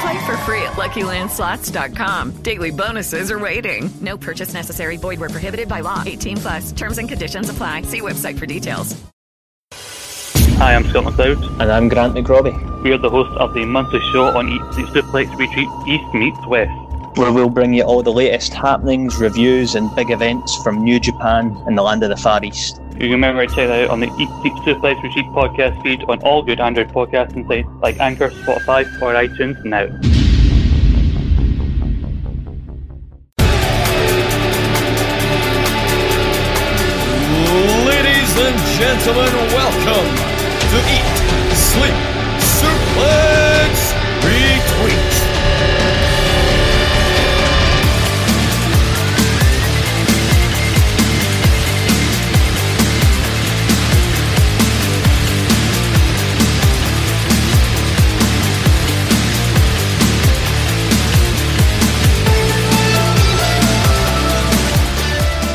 Play for free at LuckyLandSlots.com. Daily bonuses are waiting. No purchase necessary. Void where prohibited by law. 18 plus. Terms and conditions apply. See website for details. Hi, I'm Scott McLeod. And I'm Grant McRobbie. We are the hosts of the monthly show on Eat Sleep Suplex Repeat East Meets West where we'll bring you all the latest happenings, reviews, and big events from New Japan and the land of the Far East. You can remember to check that out on the Eat Sleep Suplex Repeat podcast feed on all good Android podcasting sites like Anchor, Spotify, or iTunes now. Ladies and gentlemen, welcome to Eat, Sleep, Suplex,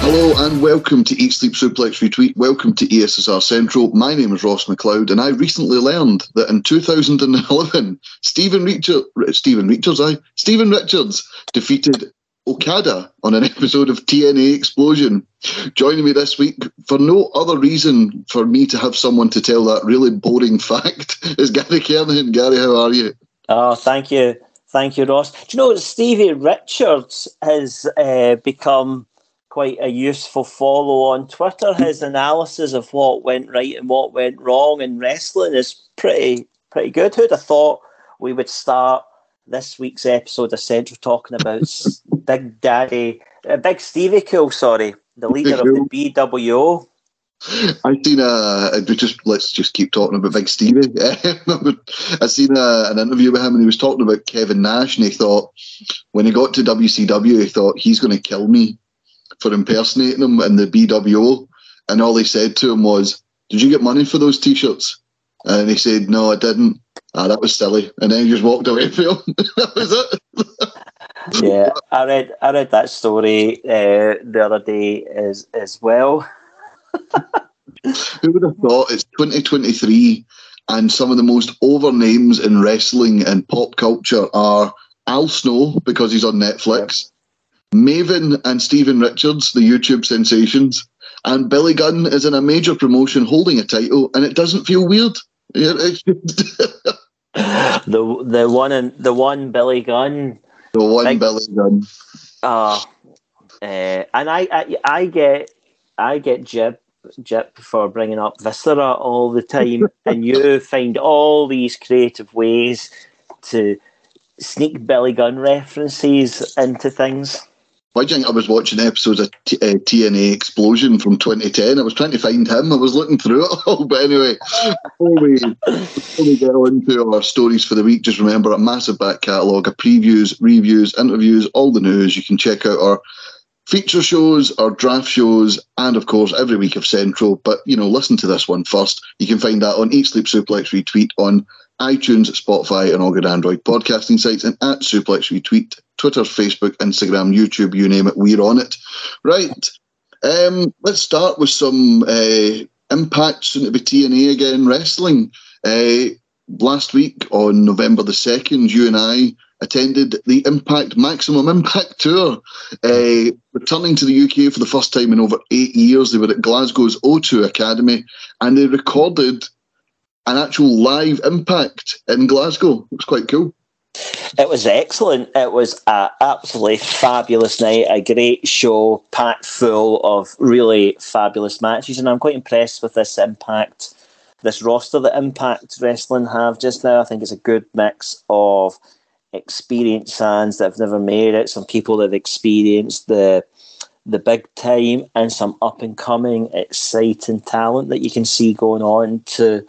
Hello and welcome to Eat Sleep Suplex Repeat. Welcome to ESSR Central. My name is Ross McLeod, and I recently learned that in 2011, Stephen Richard, Stephen Richards, I Stephen Richards defeated Okada on an episode of TNA Explosion. Joining me this week for no other reason for me to have someone to tell that really boring fact is Gary Kernahan. Gary, how are you? Oh, thank you. Thank you, Ross. Do you know Stevie Richards has uh, become quite a useful follow on Twitter. His analysis of what went right and what went wrong in wrestling is pretty pretty good. Who'd have thought we would start this week's episode of Central talking about Big Daddy, uh, Big Stevie Cool, sorry, the leader of the BWO. I've seen a just let's just keep talking about Big Stevie. I've seen a, an interview with him and he was talking about Kevin Nash and he thought when he got to WCW he thought he's going to kill me for impersonating him in the BWO, and all he said to him was, "Did you get money for those T-shirts?" And he said, "No, I didn't." Ah, that was silly. And then he just walked away from him. that was it. yeah, I read I read that story uh, the other day as as well. Who would have thought it's 2023 and some of the most over names in wrestling and pop culture are Al Snow because he's on Netflix, Maven and Stephen Richards, the YouTube sensations, and Billy Gunn is in a major promotion holding a title, and it doesn't feel weird. the the one and the one Billy Gunn, the one big, Billy Gunn. Uh, uh, and I, I I get I get jib jip for bringing up Viscera all the time, and you find all these creative ways to sneak Billy Gunn references into things. Why do you think I was watching episodes of T- uh, TNA Explosion from 2010? I was trying to find him. I was looking through it all. But anyway, before we, before we get on to our stories for the week, just remember a massive back catalogue of previews, reviews, interviews, all the news. You can check out our feature shows, our draft shows, and of course every week of Central. But you know, listen to this one first. You can find that on Eat Sleep Suplex Repeat on iTunes, Spotify, and all good Android podcasting sites, and at Suplex Repeat, Twitter, Facebook, Instagram, YouTube, you name it, we're on it. Right. Um, let's start with some uh, impacts soon to be TNA again wrestling. Uh, last week on November the 2nd, you and I attended the Impact Maximum Impact Tour. Uh, returning to the UK for the first time in over eight years, they were at Glasgow's O2 Academy and they recorded an actual live impact in Glasgow. It was quite cool. It was excellent. It was an absolutely fabulous night, a great show, packed full of really fabulous matches, and I'm quite impressed with this impact, this roster that Impact Wrestling have just now. I think it's a good mix of experienced fans that have never made it, some people that have experienced the the big time, and some up and coming, exciting talent that you can see going on to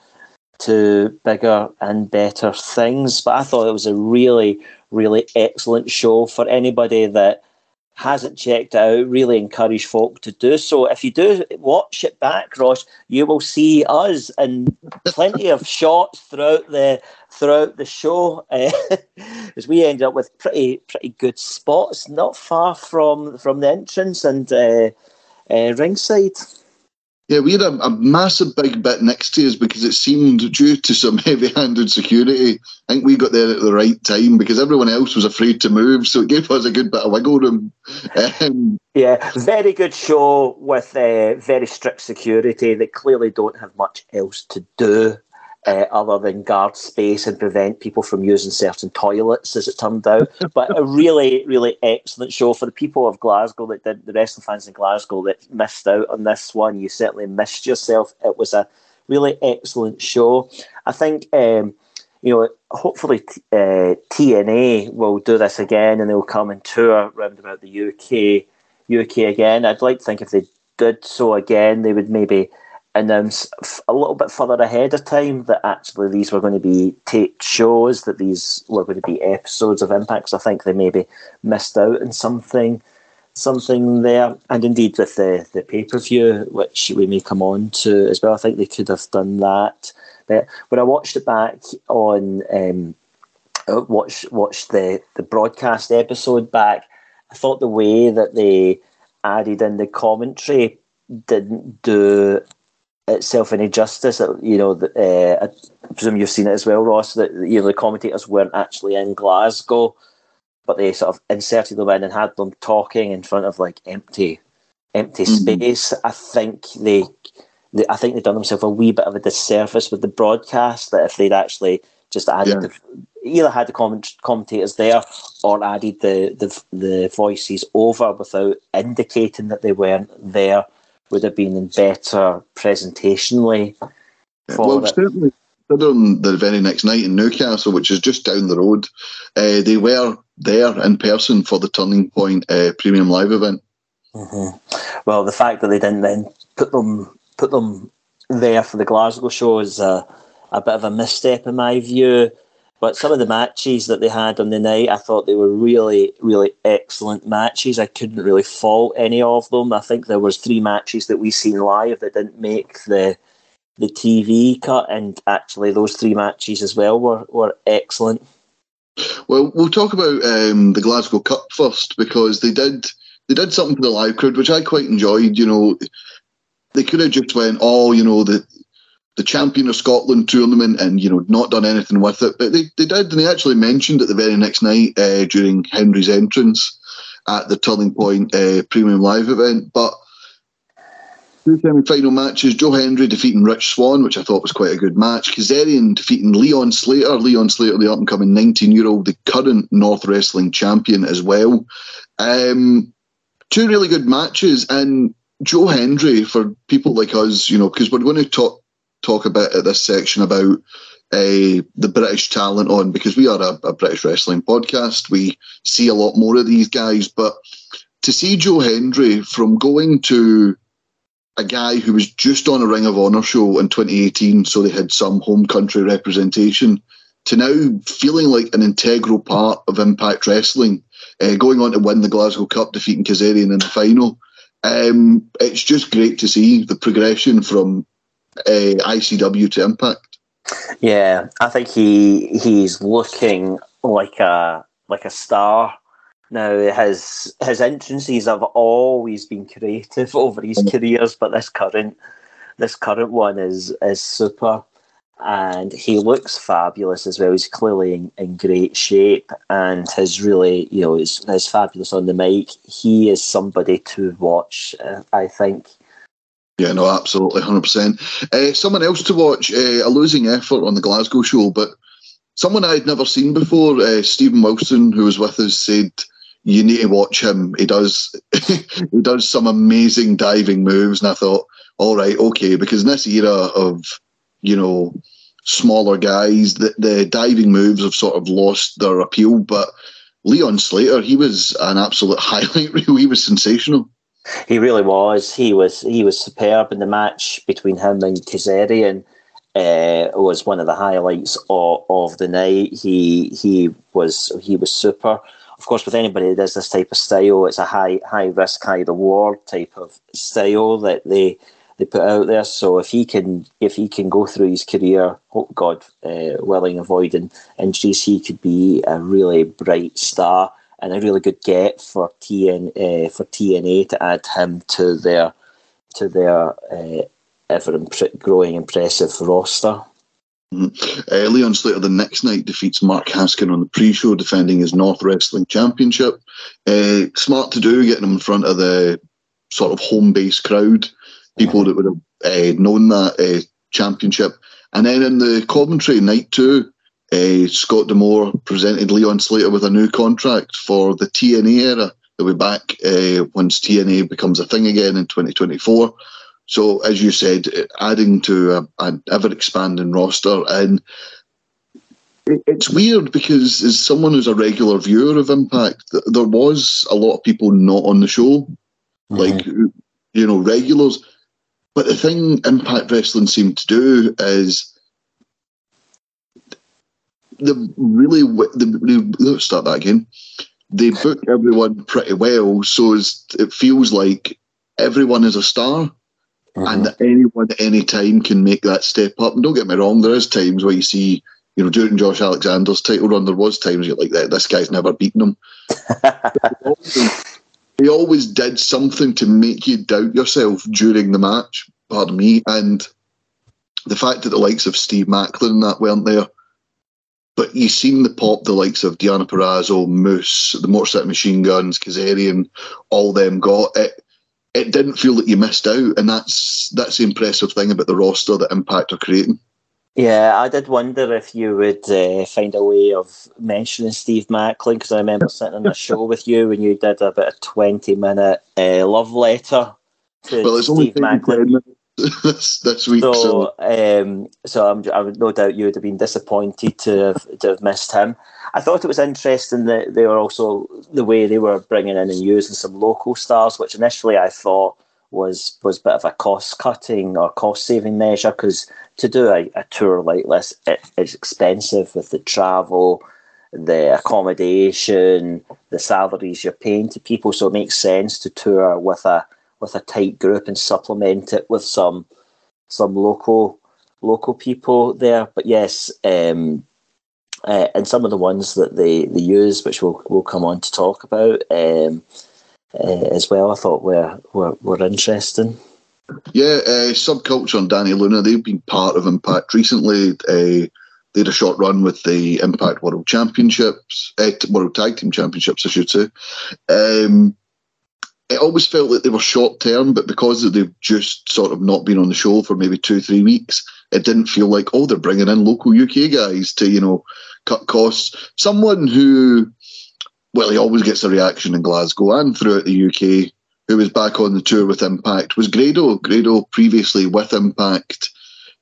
to bigger and better things. But I thought it was a really, really excellent show for anybody that hasn't checked out. Really encourage folk to do so. If you do watch it back, Ross, you will see us in plenty of shots throughout the throughout the show, uh, as we end up with pretty pretty good spots, not far from from the entrance and uh, uh, ringside. Yeah, we had a, a, massive big bit next to us because it seemed due to some heavy handed security. I think we got there at the right time because everyone else was afraid to move, so it gave us a good bit of wiggle room. Um, yeah, very good show with uh, very strict security that clearly don't have much else to do uh, other than guard space and prevent people from using certain toilets, as it turned out. but a really, really excellent show for the people of Glasgow that did, the wrestling fans in Glasgow that missed out on this one. You certainly missed yourself. It was a really excellent show. I think. Um, you know, hopefully uh, TNA will do this again and they'll come and tour around about the UK, UK again. I'd like to think if they did so again, they would maybe announce a little bit further ahead of time that actually these were going to be taped shows, that these were going to be episodes of Impacts. I think they maybe missed out on something, something there. And indeed with the the pay per view, which we may come on to as well, I think they could have done that. But when I watched it back on, um, watch watched the the broadcast episode back, I thought the way that they added in the commentary didn't do itself any justice. You know, uh, I presume you've seen it as well, Ross. That you know the commentators weren't actually in Glasgow, but they sort of inserted them in and had them talking in front of like empty, empty mm-hmm. space. I think they, they, I think they've done themselves a wee bit of a disservice with the broadcast. That if they'd actually just added yeah. the, either had the comment, commentators there or added the, the the voices over without indicating that they weren't there would have been in better presentationally. well, it. certainly on the very next night in Newcastle, which is just down the road, uh, they were there in person for the Turning Point uh, Premium Live event. Mm-hmm. Well, the fact that they didn't then put them put them there for the Glasgow show is a, a bit of a misstep in my view. But some of the matches that they had on the night, I thought they were really, really excellent matches. I couldn't really fault any of them. I think there was three matches that we seen live that didn't make the the TV cut, and actually those three matches as well were, were excellent. Well, we'll talk about um, the Glasgow Cup first because they did they did something for the live crowd, which I quite enjoyed. You know, they could have just went, oh, you know, the the champion of Scotland tournament and you know not done anything with it. But they, they did, and they actually mentioned it the very next night uh, during Hendry's entrance at the Turning Point uh, Premium Live event. But two semi-final matches: Joe Hendry defeating Rich Swann, which I thought was quite a good match. Kazarian defeating Leon Slater. Leon Slater, the up-and-coming 19-year-old, the current North Wrestling champion as well. Um, two really good matches and. Joe Hendry, for people like us, you know, because we're going to talk talk a bit at this section about uh, the British talent on because we are a, a, British wrestling podcast. We see a lot more of these guys, but to see Joe Hendry from going to a guy who was just on a Ring of Honor show in 2018, so they had some home country representation, to now feeling like an integral part of Impact Wrestling, uh, going on to win the Glasgow Cup, defeating Kazarian in the final. Um, it's just great to see the progression from uh, ICW to Impact. Yeah, I think he he's looking like a like a star now. His his entrances have always been creative over his mm. careers, but this current this current one is is super, and he looks fabulous as well. He's clearly in, in great shape, and his really you know is is fabulous on the mic. He is somebody to watch. Uh, I think. Yeah, no, absolutely, hundred percent. Someone else to watch uh, a losing effort on the Glasgow show, but someone I had never seen before, uh, Stephen Wilson, who was with us, said you need to watch him. He does he does some amazing diving moves, and I thought, all right, okay, because in this era of you know smaller guys, the, the diving moves have sort of lost their appeal. But Leon Slater, he was an absolute highlight reel. He was sensational. He really was. He was he was superb in the match between him and Kazarian. Uh, was one of the highlights of, of the night. He he was he was super. Of course, with anybody that does this type of style, it's a high high risk, high reward type of style that they they put out there. So if he can if he can go through his career, hope God uh, willing, avoiding injuries, he could be a really bright star and a really good get for TN uh, for TNA to add him to their to their uh, ever imp- growing impressive roster. Mm-hmm. Uh, Leon Slater the next night defeats Mark Haskin on the pre-show, defending his North Wrestling Championship. Uh, smart to do, getting him in front of the sort of home-based crowd people that would have known that championship. And then in the commentary night two, uh, Scott D'Amore presented Leon Slater with a new contract for the TNA era. They'll be back uh, once TNA becomes a thing again in 2024. So, as you said, adding to a, an ever expanding roster. And it's weird because, as someone who's a regular viewer of Impact, there was a lot of people not on the show, mm-hmm. like, you know, regulars but the thing Impact Wrestling seemed to do is the really the, let's start that again. They book everyone pretty well, so it feels like everyone is a star, uh-huh. and that anyone at any time can make that step up. And don't get me wrong, there is times where you see, you know, during Josh Alexander's title run, there was times you're like, that. this guy's never beaten him. he always did something to make you doubt yourself during the match. Pardon me. And the fact that the likes of Steve Maclin and that weren't there, but you've seen the pop the likes of Deonna Purrazzo, Moose, the Motor Machine Guns, Kazarian, all them got it. It didn't feel that you missed out, and that's that's the impressive thing about the roster that Impact are creating. Yeah, I did wonder if you would uh, find a way of mentioning Steve Maclin because I remember sitting on a show with you when you did about a twenty-minute uh, love letter to well, it's Steve Maclin. this, this week. So, so, um, so I'm, I would no doubt you would have been disappointed to have, to have missed him. I thought it was interesting that they were also the way they were bringing in and using some local stars, which initially I thought was was a bit of a cost cutting or cost saving measure because to do a, a tour like this it, it's expensive with the travel the accommodation the salaries you're paying to people so it makes sense to tour with a with a tight group and supplement it with some some local local people there but yes um, uh, and some of the ones that they, they use, which we'll, we'll come on to talk about, um, uh, as well. I thought were were, were interesting. Yeah, uh, Subculture and Dani Luna, they've been part of Impact recently. Uh, they had a short run with the Impact World Championships, uh, World Tag Team Championships, I should say. Um, it always felt like they were short term, but because they've just sort of not been on the show for maybe two, three weeks, it didn't feel like, oh, they're bringing in local UK guys to, you know, cut costs. Someone who well, he always gets a reaction in Glasgow and throughout the UK, who was back on the tour with Impact, was Grado. Grado previously with Impact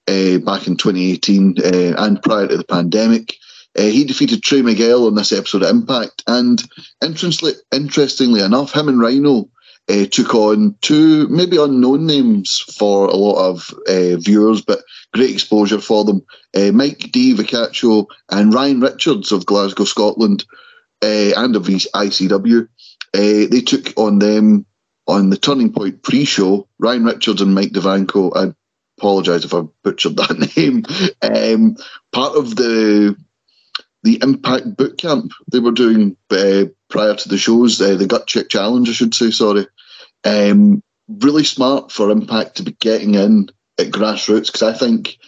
uh, back in 2018 uh, and prior to the pandemic. Uh, he defeated Trey Miguel on this episode of Impact, and interestingly, interestingly enough, him and Rhino uh, took on two maybe unknown names for a lot of uh, viewers, but great exposure for them. Uh, Mike D. Vicaccio and Ryan Richards of Glasgow, Scotland, uh, and of ICW. Uh, they took on them on the Turning Point pre-show. Ryan Richards and Mike DeVanco. I apologise if I butchered that name. Um, part of the the Impact boot camp they were doing uh, prior to the shows, uh, the Gut Check Challenge, I should say. Sorry. Um, really smart for Impact to be getting in at grassroots because I think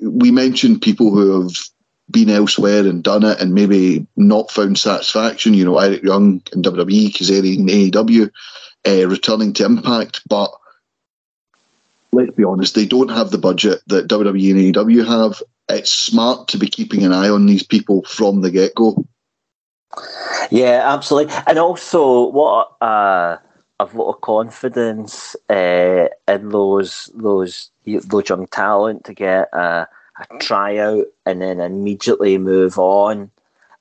we mentioned people who have been elsewhere and done it and maybe not found satisfaction. You know, Eric Young in WWE, Kazarian in AEW, uh, returning to Impact. But let's be honest, they don't have the budget that WWE and AEW have. It's smart to be keeping an eye on these people from the get go. Yeah, absolutely. And also, what uh, a vote of confidence uh, in those those those young talent to get a, a tryout and then immediately move on.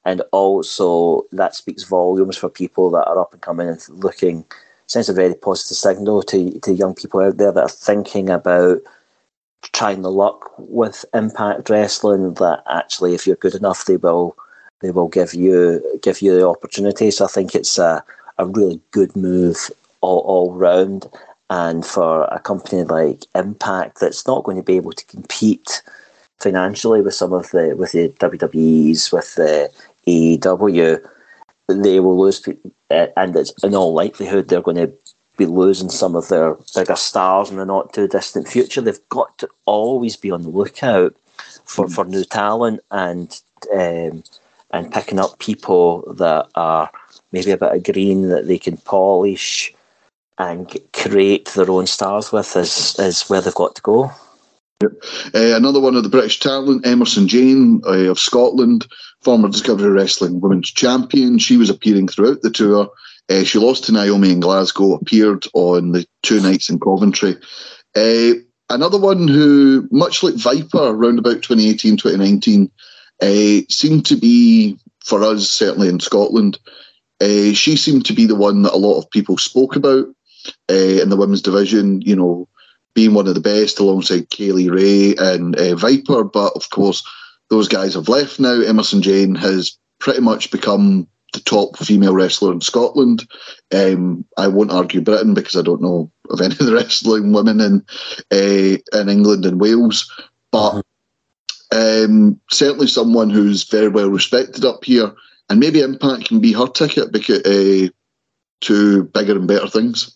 And also, that speaks volumes for people that are up and coming and looking. Sends a very positive signal to to young people out there that are thinking about trying the luck with Impact Wrestling. That actually, if you're good enough, they will they will give you give you the opportunity. So I think it's a, a really good move all, all round. And for a company like Impact that's not going to be able to compete financially with some of the with the WWE's, with the AEW, they will lose, uh, and it's in all likelihood they're going to be losing some of their bigger stars in the not too distant future. They've got to always be on the lookout for, for new talent and um, and picking up people that are maybe a bit of green that they can polish and create their own stars with is, is where they've got to go. Yep. Uh, another one of the British talent, Emersyn Jayne uh, of Scotland, former Discovery Wrestling Women's Champion. She was appearing throughout the tour. Uh, she lost to Naomi in Glasgow, appeared on the two nights in Coventry. Uh, another one who, much like Viper, around about 2018, 2019, uh, seemed to be, for us, certainly in Scotland, uh, she seemed to be the one that a lot of people spoke about uh, in the women's division, you know, being one of the best alongside Kay Lee Ray and uh, Viper. But of course, those guys have left now. Emersyn Jayne has pretty much become the top female wrestler in Scotland. Um, I won't argue Britain because I don't know of any of the wrestling women in uh, in England and Wales, but um, certainly someone who's very well respected up here, and maybe Impact can be her ticket because, uh, to bigger and better things.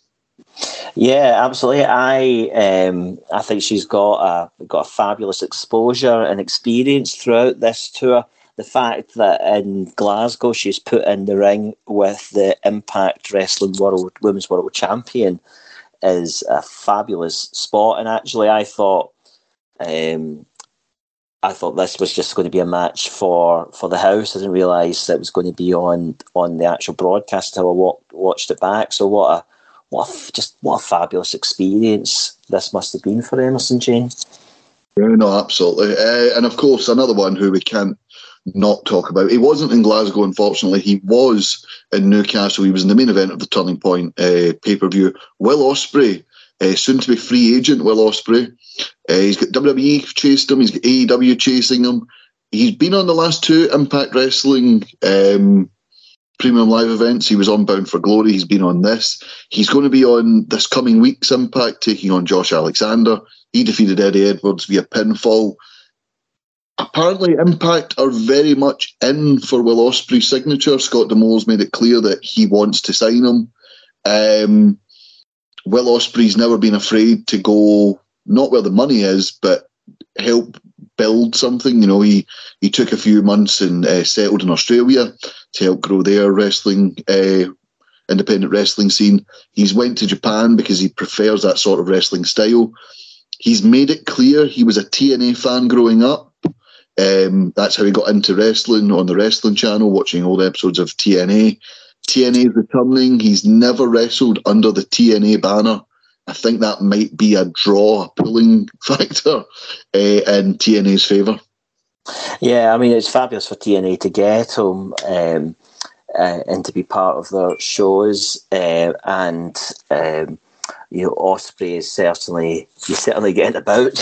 Yeah, absolutely. I um, I think she's got a got a fabulous exposure and experience throughout this tour. The fact that in Glasgow she's put in the ring with the Impact Wrestling World Women's World Champion is a fabulous spot. And actually, I thought um, I thought this was just going to be a match for, for the house. I didn't realise it was going to be on on the actual broadcast until I watched it back. So what a what a, just what a fabulous experience this must have been for Emersyn Jayne. Yeah, no, absolutely. Uh, and of course, another one who we can't not talk about. He wasn't in Glasgow, unfortunately. He was in Newcastle. He was in the main event of the Turning Point uh, pay per view. Will Ospreay, uh, soon to be free agent, Will Ospreay. Uh, he's got WWE chased him. He's got AEW chasing him. He's been on the last two Impact Wrestling um, premium live events. He was on Bound for Glory. He's been on this. He's going to be on this coming week's Impact, taking on Josh Alexander. He defeated Eddie Edwards via pinfall. Apparently, Impact are very much in for Will Ospreay's signature. Scott D'Amore's made it clear that he wants to sign him. Um, Will Ospreay's never been afraid to go not where the money is, but help build something. You know, he he took a few months and uh, settled in Australia to help grow their wrestling uh, independent wrestling scene. He's went to Japan because he prefers that sort of wrestling style. He's made it clear he was a TNA fan growing up. Um, that's how he got into wrestling on the wrestling channel, watching old episodes of TNA. TNA is returning. He's never wrestled under the TNA banner. I think that might be a draw, a pulling factor uh, in TNA's favour. Yeah, I mean, it's fabulous for TNA to get him um, uh, and to be part of their shows. Uh, and, um, you know, Ospreay is certainly, he's certainly getting about.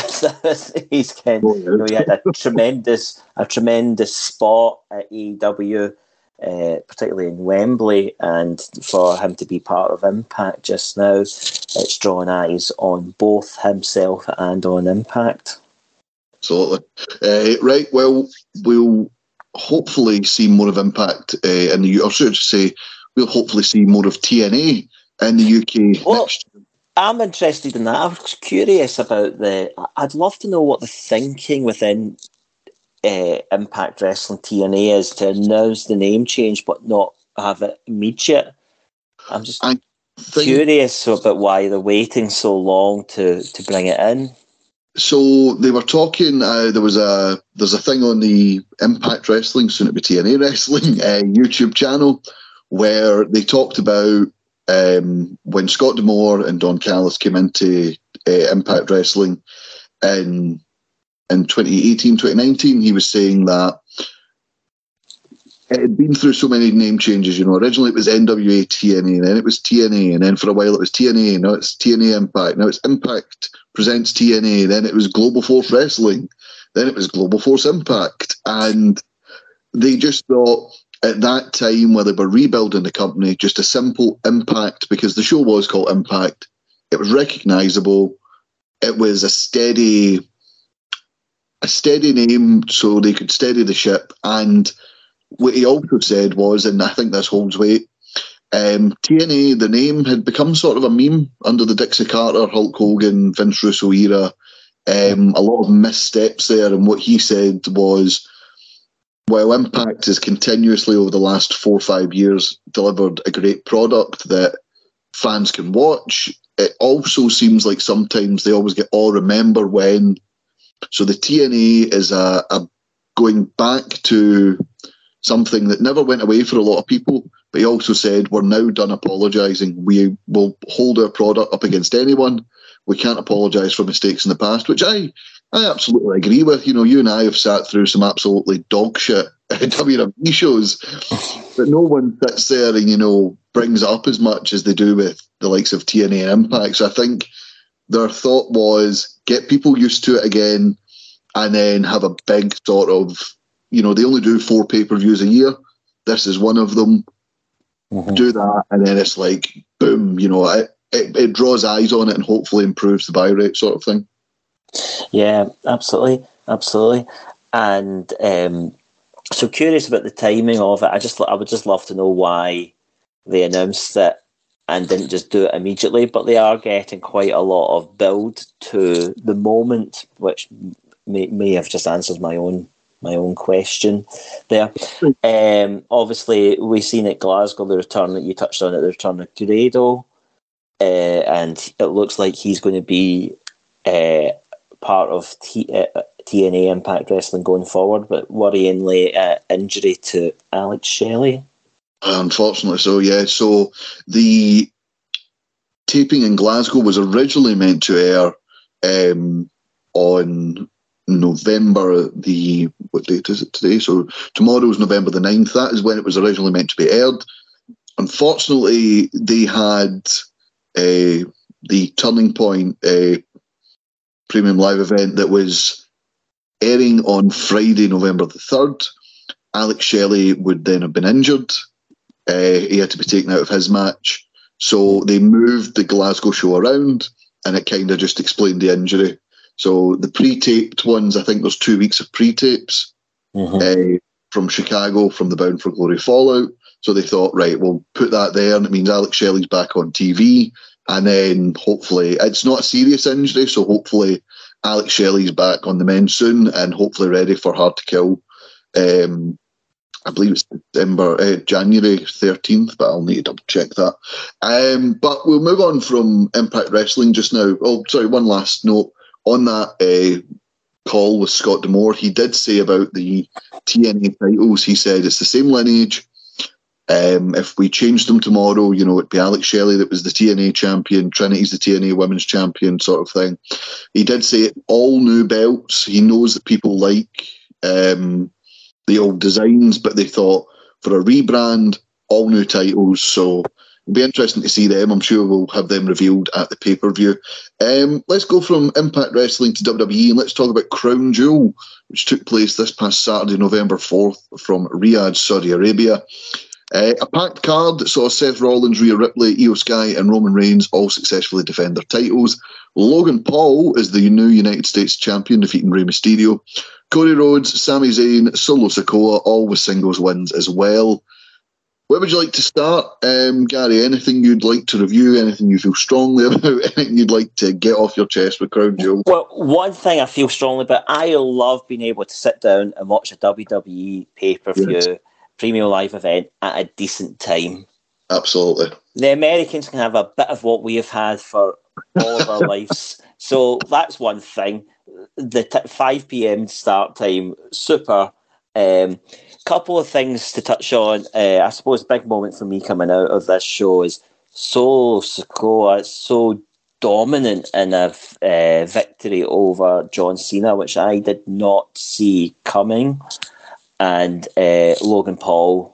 he's getting, oh, you know, he had a tremendous, a tremendous spot at EW uh, particularly in Wembley, and for him to be part of Impact just now, it's drawn eyes on both himself and on Impact. Absolutely. Uh, right, well, we'll hopefully see more of Impact uh, in the. Or should I say, we'll hopefully see more of TNA in the UK well, next year. I'm interested in that. I was curious about the. I'd love to know what the thinking within uh, Impact Wrestling TNA is to announce the name change but not have it immediate. I'm just think, curious about why they're waiting so long to, to bring it in. so they were talking. Uh, there was a there's a thing on the Impact Wrestling, soon to be TNA Wrestling uh, YouTube channel, where they talked about um, when Scott D'Amore and Don Callis came into uh, Impact Wrestling in in 2018, 2019. He was saying that it had been through so many name changes. You know, originally it was NWA TNA, and then it was TNA, and then for a while it was TNA. Now it's TNA Impact. Now it's Impact presents TNA. Then it was Global Force Wrestling. Then it was Global Force Impact, and they just thought at that time where they were rebuilding the company, just a simple Impact because the show was called Impact. It was recognisable. It was a steady, a steady name, so they could steady the ship and what he also said was, and I think this holds weight, um, TNA, the name had become sort of a meme under the Dixie Carter, Hulk Hogan, Vince Russo era. Um, a lot of missteps there, and what he said was, while Impact has continuously over the last four or five years delivered a great product that fans can watch, it also seems like sometimes they always get all remember when. So the TNA is a, a going back to something that never went away for a lot of people. But he also said, We're now done apologising. We will hold our product up against anyone. We can't apologise for mistakes in the past, which I, I absolutely agree with. You know, you and I have sat through some absolutely dog shit WWE shows, but no one sits there and, you know, brings up as much as they do with the likes of TNA and Impact. So I think their thought was get people used to it again and then have a big sort of you know, they only do four pay per views a year. This is one of them. Mm-hmm. Do that, and then it's like boom. You know, it, it, it draws eyes on it and hopefully improves the buy rate, sort of thing. Yeah, absolutely, absolutely. And um, so curious about the timing of it. I just I would just love to know why they announced it and didn't just do it immediately. But they are getting quite a lot of build to the moment, which may, may have just answered my own my own question there. Um, obviously, we've seen at Glasgow the return that you touched on it, the return of Grado, uh, and it looks like he's going to be uh, part of T- uh, TNA Impact Wrestling going forward, but worryingly, uh, injury to Alex Shelley. Unfortunately, so yeah. So the taping in Glasgow was originally meant to air um, on November the what date is it today? So tomorrow is November the 9th. That is when it was originally meant to be aired. Unfortunately, they had a uh, the Turning Point uh, premium live event that was airing on Friday, November the 3rd. Alex Shelley would then have been injured. Uh, he had to be taken out of his match. So they moved the Glasgow show around and it kind of just explained the injury. So the pre-taped ones, I think there's two weeks of pre-tapes mm-hmm. uh, from Chicago from the Bound for Glory Fallout. So they thought, right, we'll put that there, and it means Alex Shelley's back on TV, and then hopefully it's not a serious injury, so hopefully Alex Shelley's back on the men soon, and hopefully ready for Hard to Kill. Um, I believe it's December, uh, January 13th, but I'll need to double check that. Um, but we'll move on from Impact Wrestling just now. Oh, sorry, one last note on that uh, call with Scott D'Amore. he did say about the TNA titles. He said it's the same lineage. Um, if we changed them tomorrow, you know, it'd be Alex Shelley that was the TNA champion, Trinity's the TNA women's champion, sort of thing. He did say all new belts. He knows that people like um, the old designs, but they thought for a rebrand, all new titles. So It'll be interesting to see them. I'm sure we'll have them revealed at the pay per view. Um, let's go from Impact Wrestling to WWE and let's talk about Crown Jewel, which took place this past Saturday, November 4th, from Riyadh, Saudi Arabia. Uh, a packed card that saw Seth Rollins, Rhea Ripley, Iyo Sky, and Roman Reigns all successfully defend their titles. Logan Paul is the new United States champion, defeating Rey Mysterio. Cody Rhodes, Sami Zayn, Solo Sikoa, all with singles wins as well. Where would you like to start, um, Gary? Anything you'd like to review? Anything you feel strongly about? Anything you'd like to get off your chest with Crown Jewel? Well, one thing I feel strongly about, I love being able to sit down and watch a WWE pay per view yes. Premium live event at a decent time. Absolutely. The Americans can have a bit of what we have had for all of our lives. So that's one thing. the t- 5 p.m. start time, super. Um, couple of things to touch on. Uh, I suppose a big moment for me coming out of this show is Solo Sikoa so dominant in a uh, victory over John Cena, which I did not see coming, and uh, Logan Paul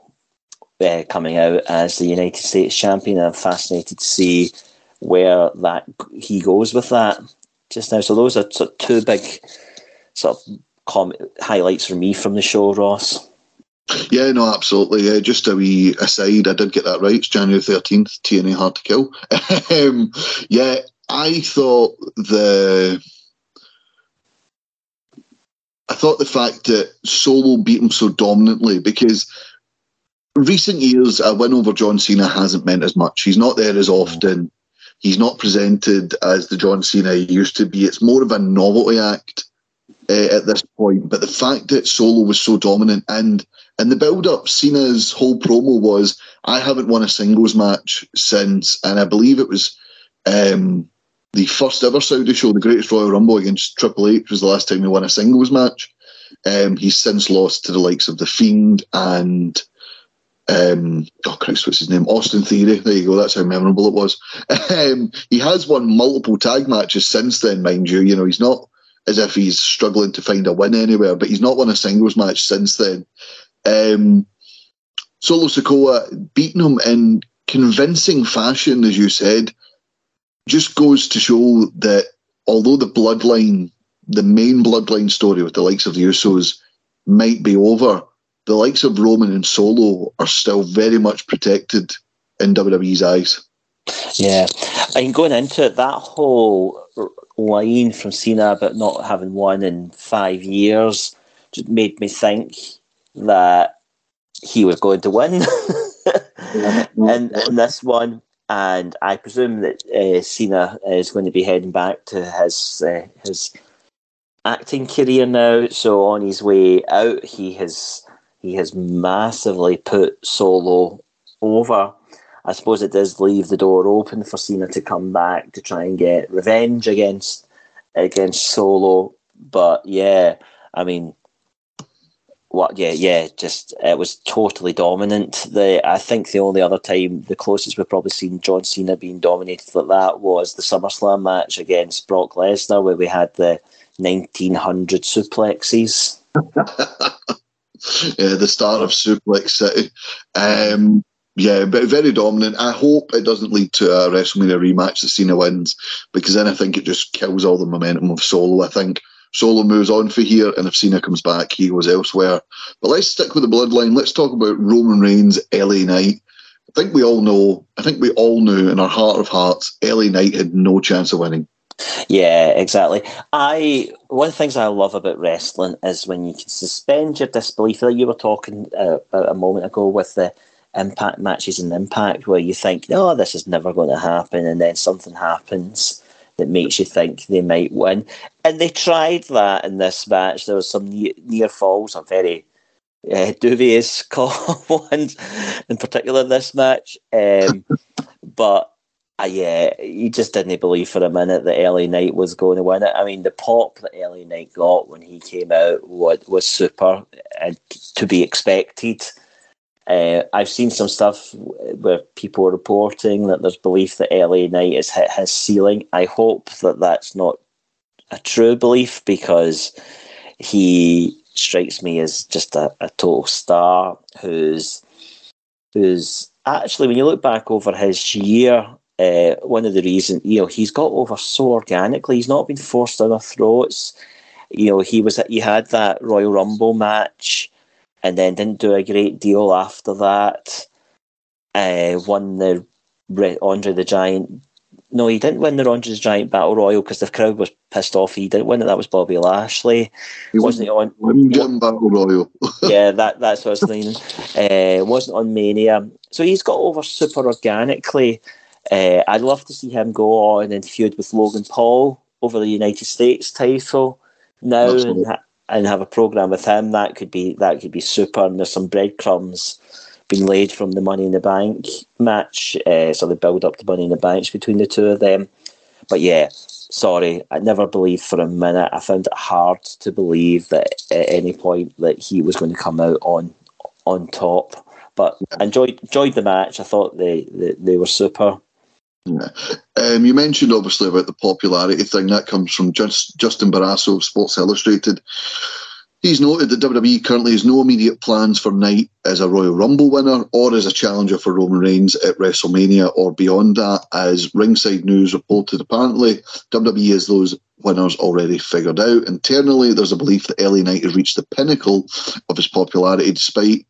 uh, coming out as the United States champion. I'm fascinated to see where that he goes with that just now. So those are sort of two big sort of com- highlights for me from the show, Ross. Yeah, no, absolutely. Yeah, just a wee aside, I did get that right. It's January 13th, TNA Hard to Kill. um, yeah, I thought the. I thought the fact that Solo beat him so dominantly because recent years a win over John Cena hasn't meant as much. He's not there as often. He's not presented as the John Cena he used to be. It's more of a novelty act uh, at this point. But the fact that Solo was so dominant and and the build up, Cena's whole promo was, I haven't won a singles match since, and I believe it was um, the first ever Saudi show, the Greatest Royal Rumble against Triple H, was the last time he won a singles match. Um, he's since lost to the likes of The Fiend and, um, oh Christ, what's his name? Austin Theory. There you go, that's how memorable it was. Um, he has won multiple tag matches since then, mind you. You know, he's not as if he's struggling to find a win anywhere, but he's not won a singles match since then. Um, Solo Sikoa beating him in convincing fashion, as you said, just goes to show that although the bloodline, the main bloodline story with the likes of the Usos might be over, the likes of Roman and Solo are still very much protected in WWE's eyes. Yeah, and going into it, that whole line from Cena about not having won in five years just made me think that he was going to win and in this one. And I presume that uh, Cena is going to be heading back to his uh, his acting career now. So on his way out, he has he has massively put Solo over. I suppose it does leave the door open for Cena to come back to try and get revenge against against Solo. But yeah, I mean, what? Yeah, yeah, just it was totally dominant. The I think the only other time, the closest we've probably seen John Cena being dominated like that was the SummerSlam match against Brock Lesnar, where we had the 1900 suplexes. yeah, the start of Suplex City. Um, yeah, but very dominant. I hope it doesn't lead to a WrestleMania rematch that Cena wins, because then I think it just kills all the momentum of Solo. I think Solo moves on for here, and if Cena comes back, he goes elsewhere. But let's stick with the bloodline. Let's talk about Roman Reigns, LA Knight. I think we all know, I think we all knew in our heart of hearts, LA Knight had no chance of winning. Yeah, exactly. I one of the things I love about wrestling is when you can suspend your disbelief. Like you were talking uh, about a moment ago with the impact matches and impact, where you think, "Oh, this is never going to happen," and then something happens that makes you think they might win. And they tried that in this match. There was some near, near falls, some very uh, dubious call ones, in particular in this match. Um, but uh, yeah, you just didn't believe for a minute that LA Knight was going to win it. I mean, the pop that LA Knight got when he came out was, was super and to be expected. Uh, I've seen some stuff where people are reporting that there's belief that LA Knight has hit his ceiling. I hope that that's not a true belief because he strikes me as just a, a total star who's who's actually when you look back over his year uh, one of the reasons, you know, he's got over so organically. He's not been forced down our throats. You know, he was he had that Royal Rumble match, and then didn't do a great deal after that. Uh, won the Andre the Giant. No, he didn't win the Andre the Giant Battle Royal because the crowd was pissed off. He didn't win it. That was Bobby Lashley. He wasn't on. Battle Royal. yeah, that that's what I was thinking. Uh, wasn't on Mania, so he's got over super organically. Uh, I'd love to see him go on and feud with Logan Paul over the United States title now and, have a program with him. That could be that could be super. And there's some breadcrumbs being laid from the Money in the Bank match, uh, so they build up the Money in the Bank between the two of them. But yeah, sorry, I never believed for a minute. I found it hard to believe that at any point that he was going to come out on on top. But enjoyed enjoyed the match. I thought they they, they were super. Yeah. Um, you mentioned obviously about the popularity thing. That comes from just, Justin Barrasso of Sports Illustrated. He's noted that WWE currently has no immediate plans for Knight as a Royal Rumble winner or as a challenger for Roman Reigns at WrestleMania or beyond that. As Ringside News reported, apparently WWE has those winners already figured out. Internally, there's a belief that LA Knight has reached the pinnacle of his popularity despite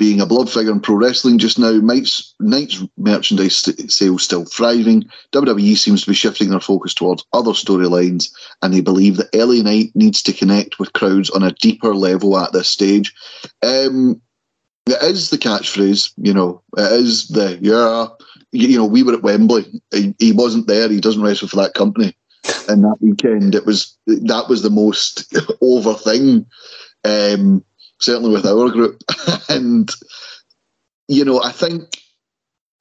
being a blood figure in pro wrestling just now, Knight's, Knight's merchandise st- sales still thriving. WWE seems to be shifting their focus towards other storylines, and they believe that LA Knight needs to connect with crowds on a deeper level at this stage. Um, it is the catchphrase, you know, it is the, yeah, you know, we were at Wembley. He, he wasn't there, he doesn't wrestle for that company. And that weekend, it was that was the most over thing. Um, certainly with our group. and you know, I think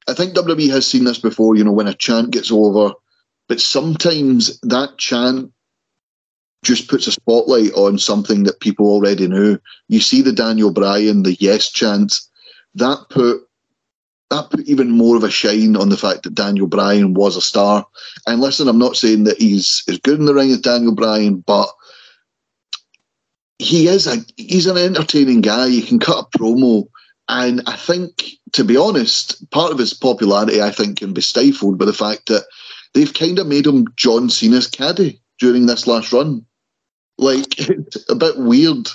I think WWE has seen this before. You know, when a chant gets over, but sometimes that chant just puts a spotlight on something that people already knew. You see the Daniel Bryan, the yes chant, that put that put even more of a shine on the fact that Daniel Bryan was a star. And listen, I'm not saying that he's as good in the ring as Daniel Bryan, but he is a he's an entertaining guy. You can cut a promo, and I think, to be honest, part of his popularity I think can be stifled by the fact that they've kind of made him John Cena's caddy during this last run. Like it's a bit weird.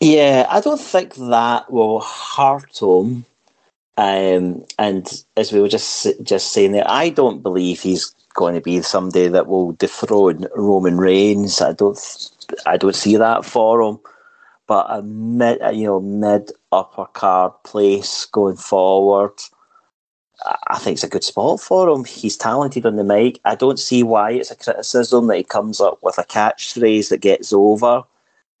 Yeah, I don't think that will hurt him. Um, and as we were just just saying there, I don't believe he's going to be somebody that will dethrone Roman Reigns. I don't I don't see that for him. But a mid, you know, mid upper card place going forward, I think it's a good spot for him. He's talented on the mic. I don't see why it's a criticism that he comes up with a catchphrase that gets over.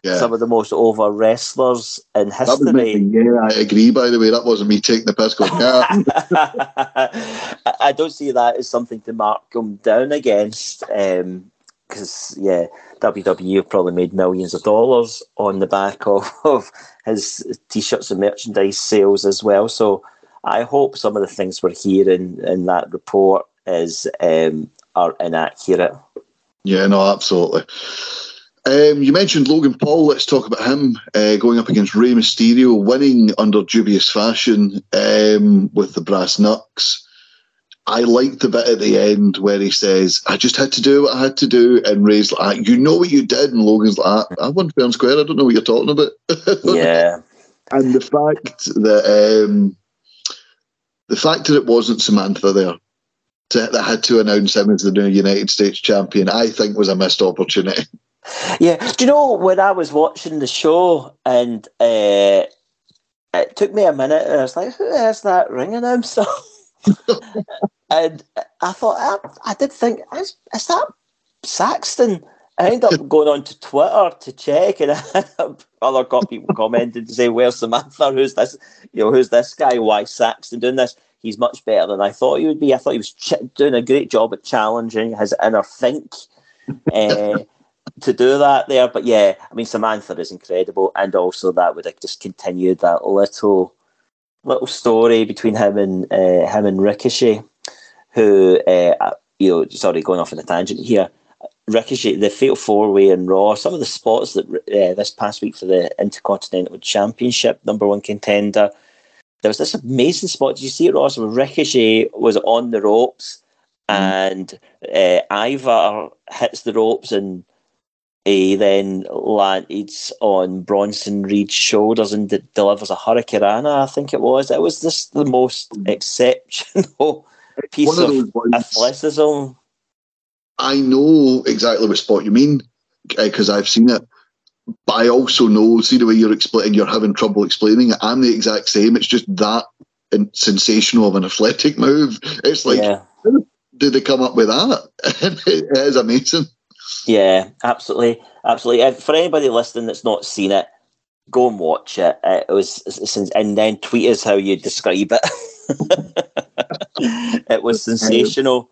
Yeah. Some of the most over wrestlers in history. Yeah, I agree. By the way, that wasn't me taking the piss. Going, I don't see that as something to mark him down against. Because um, yeah, WWE have probably made millions of dollars on the back of, of his t-shirts and merchandise sales as well. So I hope some of the things we're hearing in that report is um, are inaccurate. Yeah, no, absolutely. Um, you mentioned Logan Paul. Let's talk about him uh, going up against Rey Mysterio, winning under dubious fashion um, with the brass knucks. I liked the bit at the end where he says, I just had to do what I had to do. And Rey's like, You know what you did? And Logan's like, I won fair and square. I don't know what you're talking about. yeah. and the fact that um, the fact that it wasn't Samantha there to, that had to announce him as the new United States champion, I think was a missed opportunity. Yeah. Do you know when I was watching the show and uh, it took me a minute and I was like, Who is that ring announcer? and I thought, I, I did think, is, is that Saxton? I ended up going on to Twitter to check, and other got people commenting to say, "Where's Samantha? Who's this? You know, who's this guy? Why Saxton doing this? He's much better than I thought he would be. I thought he was ch- doing a great job at challenging his inner think uh, to do that there. But yeah, I mean, Samantha is incredible, and also that would have just continued that little little story between him and uh, him and Ricochet, who uh, you know, sorry, going off on a tangent here. Ricochet, the Fatal Four Way in Raw, some of the spots that uh, this past week for the Intercontinental Championship, number one contender. There was this amazing spot. Did you see it, Ross? Where Ricochet was on the ropes, mm. and uh, Ivar hits the ropes and he then lands on Bronson Reed's shoulders and d- delivers a hurricanrana. I think it was. It was just the most exceptional piece of, of athleticism. I know exactly what spot you mean because uh, I've seen it, but I also know. See the way you're explaining, you're having trouble explaining it. I'm the exact same. It's just that sensational of an athletic move. It's like, yeah. did they come up with that? it is amazing. Yeah, absolutely, absolutely. For anybody listening that's not seen it, go and watch it. It was, and then tweet us how you describe it. it was sensational.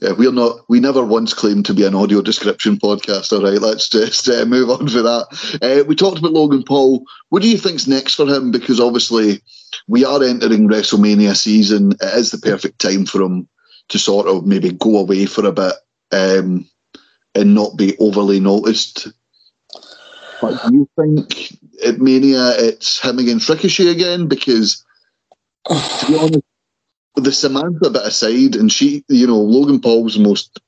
Yeah, we're not. We never once claimed to be an audio description podcast. All right, let's just uh, move on for that. Uh, we talked about Logan Paul. What do you think's next for him? Because obviously, we are entering WrestleMania season. It is the perfect time for him to sort of maybe go away for a bit um, and not be overly noticed. But do you think at Mania it's him against Ricochet again? Because to be honest, the Samantha bit aside, and she, you know, Logan Paul's most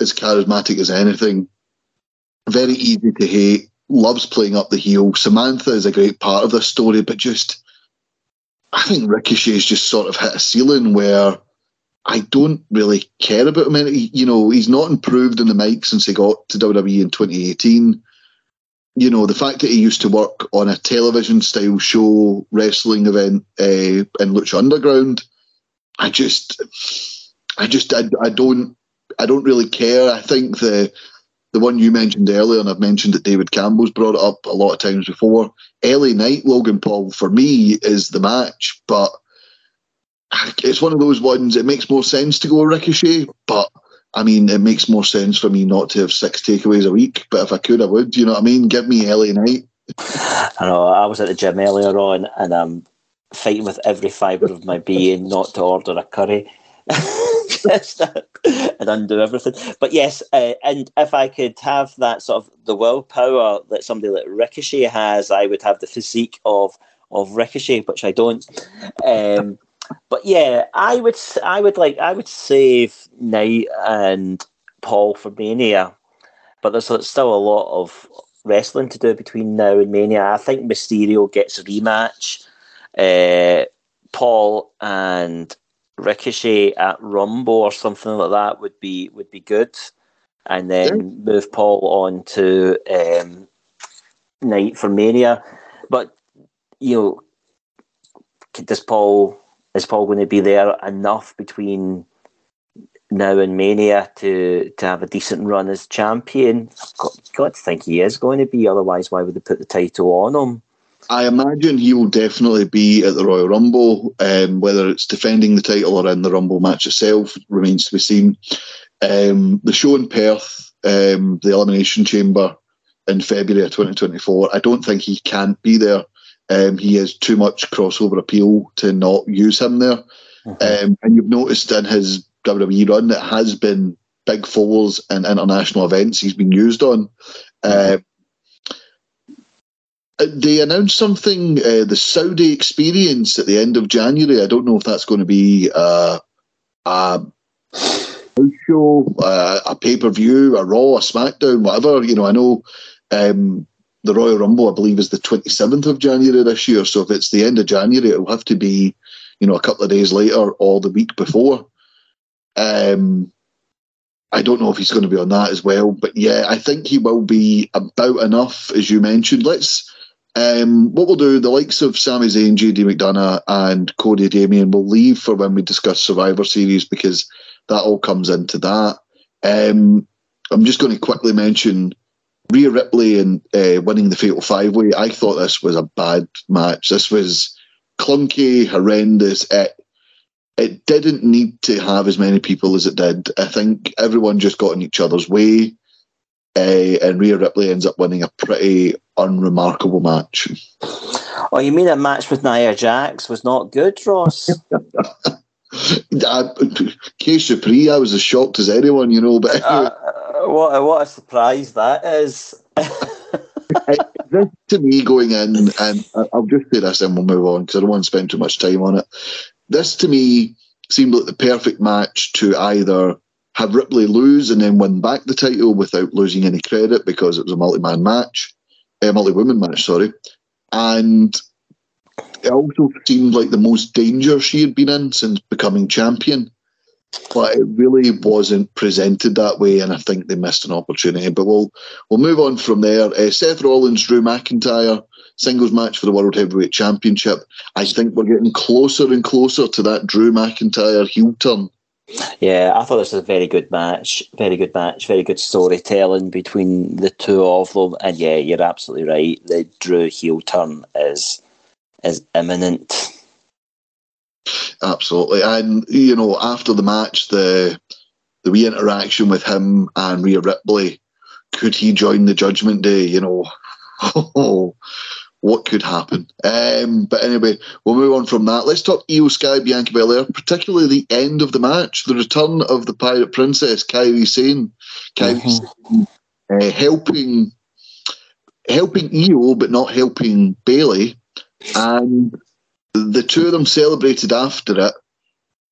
as charismatic as anything. Very easy to hate. Loves playing up the heel. Samantha is a great part of this story, but just I think Ricochet's just sort of hit a ceiling where I don't really care about him. You know, he's not improved in the mic since he got to WWE in 2018. You know, the fact that he used to work on a television style show wrestling event uh, in Lucha Underground, I just, I just, I, I don't, I don't really care. I think the the one you mentioned earlier, and I've mentioned that David Campbell's brought it up a lot of times before. LA Knight, Logan Paul, for me, is the match, but it's one of those ones. It makes more sense to go Ricochet, but I mean, it makes more sense for me not to have six takeaways a week. But if I could, I would. You know what I mean? Give me LA Knight. I know. I was at the gym earlier on, and I'm fighting with every fibre of my being not to order a curry. And undo everything. But yes, uh, and if I could have that sort of the willpower that somebody like Ricochet has, I would have the physique of of Ricochet, which I don't. Um, but yeah, I would I would like I would save Knight and Paul for Mania, but there's still a lot of wrestling to do between now and Mania. I think Mysterio gets a rematch. Uh, Paul and Ricochet at Rumble or something like that would be would be good, and then yeah. move Paul on to um, Knight for Mania. But you know, does Paul is Paul going to be there enough between now and Mania to to have a decent run as champion? Got to think he is going to be. Otherwise, why would they put the title on him? I imagine he will definitely be at the Royal Rumble. Um, whether it's defending the title or in the Rumble match itself remains to be seen. Um, the show in Perth, um, the Elimination Chamber in February of 2024, I don't think he can't be there. Um, he has too much crossover appeal to not use him there. Mm-hmm. Um, and you've noticed in his WWE run, it has been big falls and international events he's been used on. Uh, they announced something, uh, the Saudi experience at the end of January. I don't know if that's going to be uh, a show, uh, a pay per view, a Raw, a SmackDown, whatever. You know, I know um, the Royal Rumble, I believe, is the 27th of January this year. So if it's the end of January, it'll have to be, you know, a couple of days later or the week before. Um, I don't know if he's going to be on that as well, but yeah, I think he will be about enough, as you mentioned. Let's um, what we'll do, the likes of Sami Zayn, JD McDonagh, and Cody Damien will leave for when we discuss Survivor Series because that all comes into that. Um, I'm just going to quickly mention Rhea Ripley and uh, winning the Fatal Five Way. I thought this was a bad match. This was clunky, horrendous. It, it didn't need to have as many people as it did. I think everyone just got in each other's way. Uh, and Rhea Ripley ends up winning a pretty unremarkable match. Oh, you mean a match with Nia Jax was not good, Ross? Case Dupree, I was as shocked as anyone, you know. But uh, what, what a surprise that is. this to me going in, and I'll just say this and we'll move on because I don't want to spend too much time on it. This to me seemed like the perfect match to either have Ripley lose and then win back the title without losing any credit because it was a multi-man match, a multi-woman match, sorry. And it also seemed like the most danger she had been in since becoming champion. But it really wasn't presented that way, and I think they missed an opportunity. But we'll we'll move on from there. Uh, Seth Rollins, Drew McIntyre, singles match for the World Heavyweight Championship. I think we're getting closer and closer to that Drew McIntyre heel turn yeah, I thought this was a very good match. Very good match. Very good storytelling between the two of them. And yeah, you're absolutely right. The Drew heel turn is is imminent. Absolutely, and you know, after the match, the the wee interaction with him and Rhea Ripley. Could he join the Judgment Day? You know, oh, what could happen? Um, but anyway, we'll move on from that. Let's talk Io Sky, Bianca Belair, particularly the end of the match, the return of the Pirate Princess, Kairi Sane. Kairi mm-hmm. Sane uh, helping helping Io, but not helping Bayley. And the two of them celebrated after it.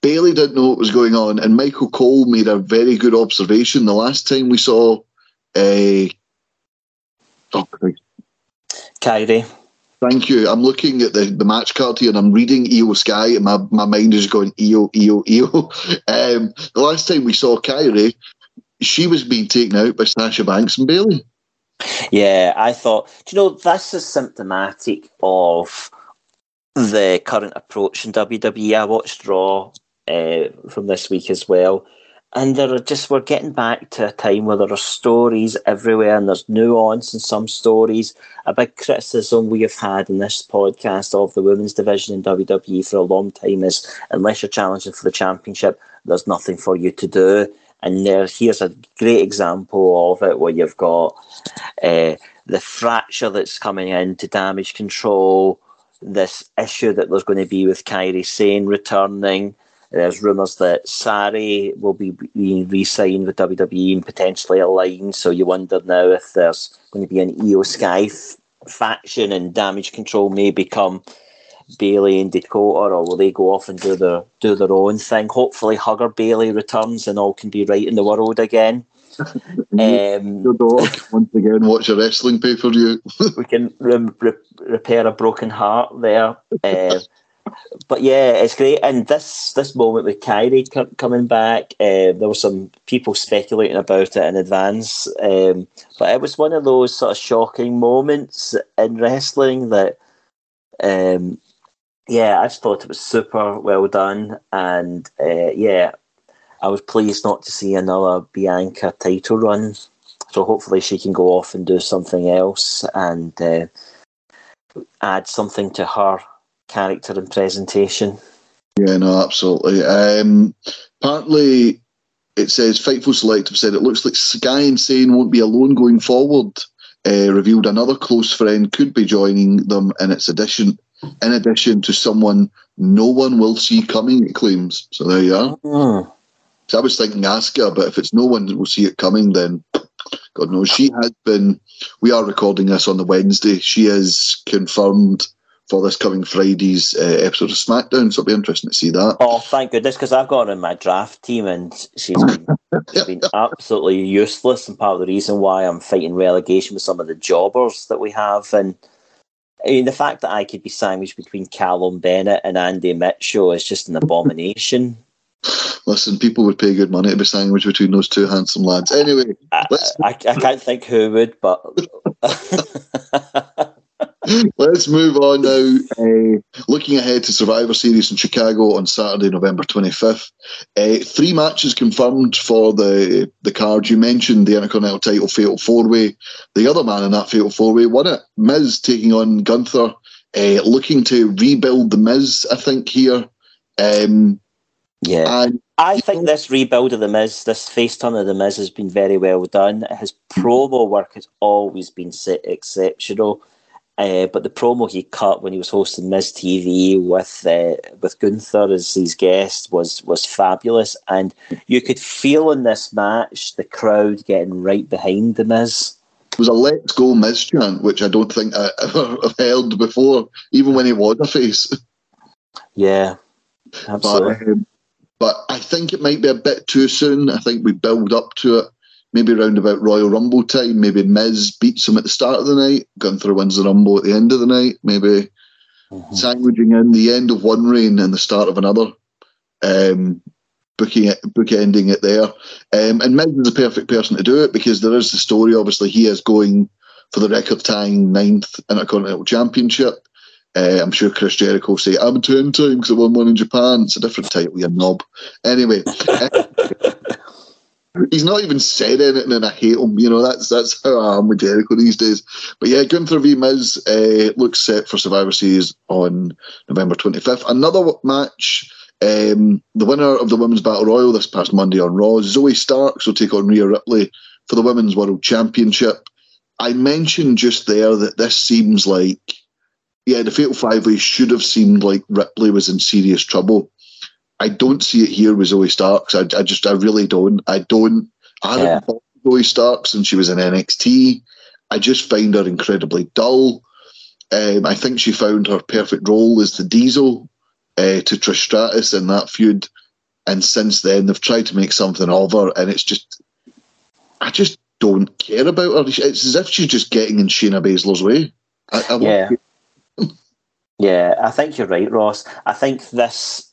Bayley didn't know what was going on, and Michael Cole made a very good observation. The last time we saw a uh, oh, Kairi. Thank you. I'm looking at the, the match card here and I'm reading EO Sky and my, my mind is going EO, EO, EO. Um, the last time we saw Kairi, she was being taken out by Sasha Banks and Bayley. Yeah, I thought, do you know, this is symptomatic of the current approach in WWE. I watched Raw uh, from this week as well. And there are just we're getting back to a time where there are stories everywhere and there's nuance in some stories. A big criticism we have had in this podcast of the women's division in WWE for a long time is unless you're challenging for the championship, there's nothing for you to do. And there, here's a great example of it where you've got uh, the fracture that's coming into damage control, this issue that there's going to be with Kairi Sane returning. There's rumours that Sarray will be being re-signed with WWE and potentially aligned. So you wonder now if there's going to be an Io Sky f- faction and Damage Control may become Bayley and Dakota, or will they go off and do their do their own thing? Hopefully, Hugger Bayley returns and all can be right in the world again. um, once again watch a wrestling pay per view. we can re- re- repair a broken heart there. Uh, but yeah, it's great. And this this moment with Kairi coming back, uh, there were some people speculating about it in advance. Um, but it was one of those sort of shocking moments in wrestling that, um, yeah, I just thought it was super well done. And uh, yeah, I was pleased not to see another Bianca title run. So hopefully she can go off and do something else and uh, add something to her character and presentation. Yeah, no, absolutely. Um, apparently, it says Fightful Selective said it looks like Sky and Sane won't be alone going forward. Uh, revealed another close friend could be joining them in its addition, in addition to someone no one will see coming. It claims. So there you are. Mm. So I was thinking Asuka, but if it's no one will see it coming, then God knows she has been. We are recording this on the Wednesday. She is confirmed for this coming Friday's uh, episode of SmackDown. So it'll be interesting to see that. Oh, thank goodness, because I've got her in my draft team and she's been, she's been absolutely useless and part of the reason why I'm fighting relegation with some of the jobbers that we have. And I mean, the fact that I could be sandwiched between Callum Bennett and Andy Mitchell is just an abomination. Listen, people would pay good money to be sandwiched between those two handsome lads. Anyway, I, I, I can't think who would, but. Let's move on now. Uh, looking ahead to Survivor Series in Chicago on Saturday, November 25th. Uh, three matches confirmed for the the card. You mentioned the Intercontinental title Fatal Four Way. The other man in that Fatal Four Way won it. Miz taking on Gunther, uh, looking to rebuild the Miz. I think here. Um, yeah. And, I think this rebuild of the Miz, this face turn of the Miz, has been very well done. His promo work has always been exceptional. Uh, but the promo he cut when he was hosting Miz TV with uh, with Gunther as his guest was was fabulous, and you could feel in this match the crowd getting right behind the Miz. It was a "Let's Go Miz" chant, which I don't think I ever heard before, even when he was a face. Yeah, absolutely. But, um, but I think it might be a bit too soon. I think we build up to it maybe around about Royal Rumble time, maybe Miz beats him at the start of the night, Gunther wins the Rumble at the end of the night, maybe mm-hmm. sandwiching in the end of one reign and the start of another, um, booking it, bookending it there. Um, and Miz is the perfect person to do it because there is the story, obviously, he is going for the record tying ninth Intercontinental Championship. Uh, I'm sure Chris Jericho will say, I'm 10 times because I won one in Japan. It's a different title, you knob. Anyway. He's not even said anything, and I hate him. You know, that's that's how I am with Jericho these days. But yeah, Gunther v Miz uh, looks set for Survivor Series on November 25th. Another match Um, the winner of the Women's Battle Royal this past Monday on Raw, Zoey Starks, will take on Rhea Ripley for the Women's World Championship. I mentioned just there that this seems like, yeah, the Fatal Five Way should have seemed like Ripley was in serious trouble. I don't see it here with Zoey Starks. I, I just, I really don't. I don't. I haven't Yeah. followed Zoey Starks since she was in NXT. I just find her incredibly dull. Um, I think she found her perfect role as the Diesel uh, to Trish Stratus in that feud, and since then they've tried to make something of her, and it's just, I just don't care about her. It's as if she's just getting in Shayna Baszler's way. I, I Yeah. Yeah, I think you're right, Ross. I think this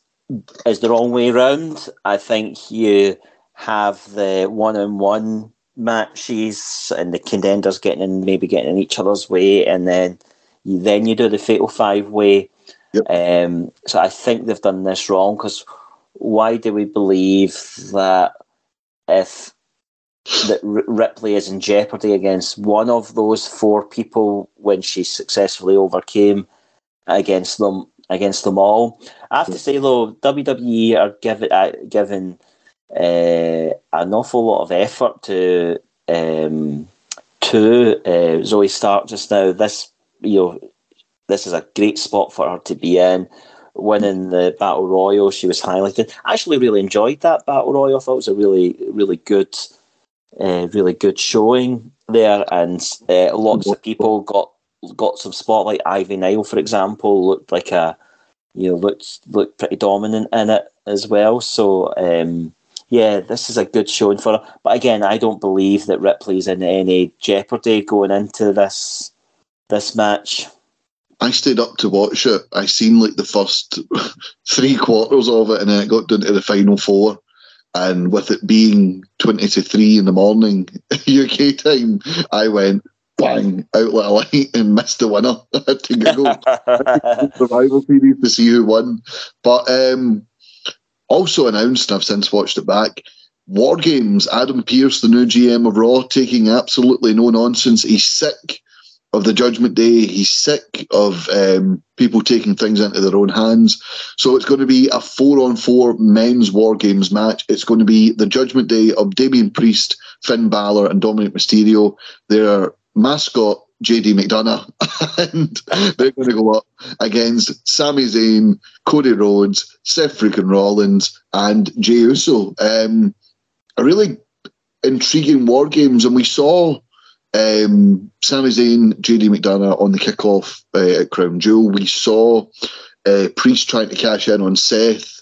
is the wrong way round. I think you have the one on one matches and the contenders getting in, maybe getting in each other's way, and then you, then you do the fatal five way. Um, so I think they've done this wrong because why do we believe that if that Ripley is in jeopardy against one of those four people when she successfully overcame against them against them all. I have to say though, WWE are giving uh, giving uh, an awful lot of effort to um, to uh, Zoey Stark just now. This you know, this is a great spot for her to be in. Winning the battle royal, she was highlighted. I actually really enjoyed that battle royal. I thought it was a really really good, uh, really good showing there, and uh, lots of people got got some spotlight. Ivy Nile, for example, looked like a you know looked looked pretty dominant in it as well. So um, yeah, this is a good showing for her. But again, I don't believe that Ripley's in any jeopardy going into this this match. I stayed up to watch it. I seen like the first three quarters of it, and then it got down to the final four. And with it being twenty to three in the morning UK time, I went bang out like a light and missed the winner. I had to Google Survival Series to see who won. But um, also announced, and I've since watched it back. War Games, Adam Pearce, the new GM of Raw, taking absolutely no nonsense. He's sick of the Judgment Day. He's sick of um, people taking things into their own hands. So it's going to be a four on four men's War Games match. It's going to be the Judgment Day of Damien Priest, Finn Balor, and Dominik Mysterio. Their mascot, JD McDonagh. and they're going to go up against Sami Zayn, Cody Rhodes, Seth freaking Rollins, and Jey Uso. Um, a really intriguing War Games. And we saw um, Sami Zayn, JD McDonagh on the kickoff uh, at Crown Jewel. We saw uh, Priest trying to cash in on Seth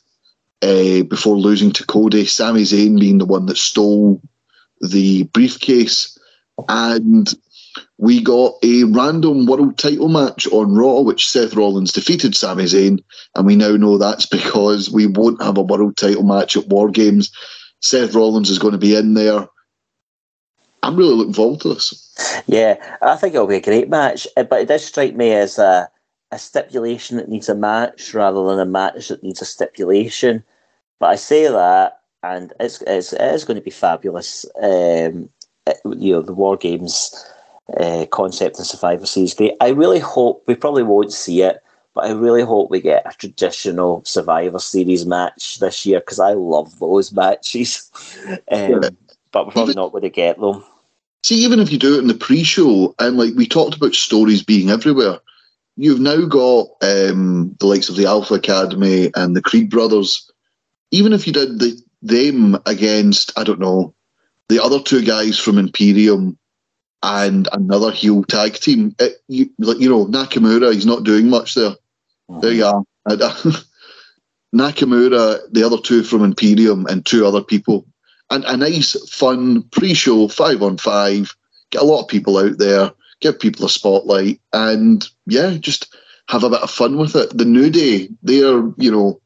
uh, before losing to Cody. Sami Zayn being the one that stole the briefcase. And we got a random world title match on Raw, which Seth Rollins defeated Sami Zayn. And we now know that's because we won't have a world title match at War Games. Seth Rollins is going to be in there. I'm really looking forward to this. Yeah, I think it'll be a great match, uh, but it does strike me as a, a stipulation that needs a match rather than a match that needs a stipulation. But I say that, and it's, it's it is going to be fabulous. Um, it- you know, the War Games uh, concept in Survivor Series great. I really hope we probably won't see it, but I really hope we get a traditional Survivor Series match this year because I love those matches. um. But we're probably not going to get them. See, even if you do it in the pre-show, and like we talked about stories being everywhere, you've now got um, the likes of the Alpha Academy and the Creed brothers. Even if you did the, them against, I don't know, the other two guys from Imperium and another heel tag team, it, you, like you know Nakamura, he's not doing much there. Uh-huh. There you are. Nakamura, the other two from Imperium, and two other people and a nice, fun pre-show five on five. Get a lot of people out there, give people a spotlight, and yeah, just have a bit of fun with it. The New Day, they're you know,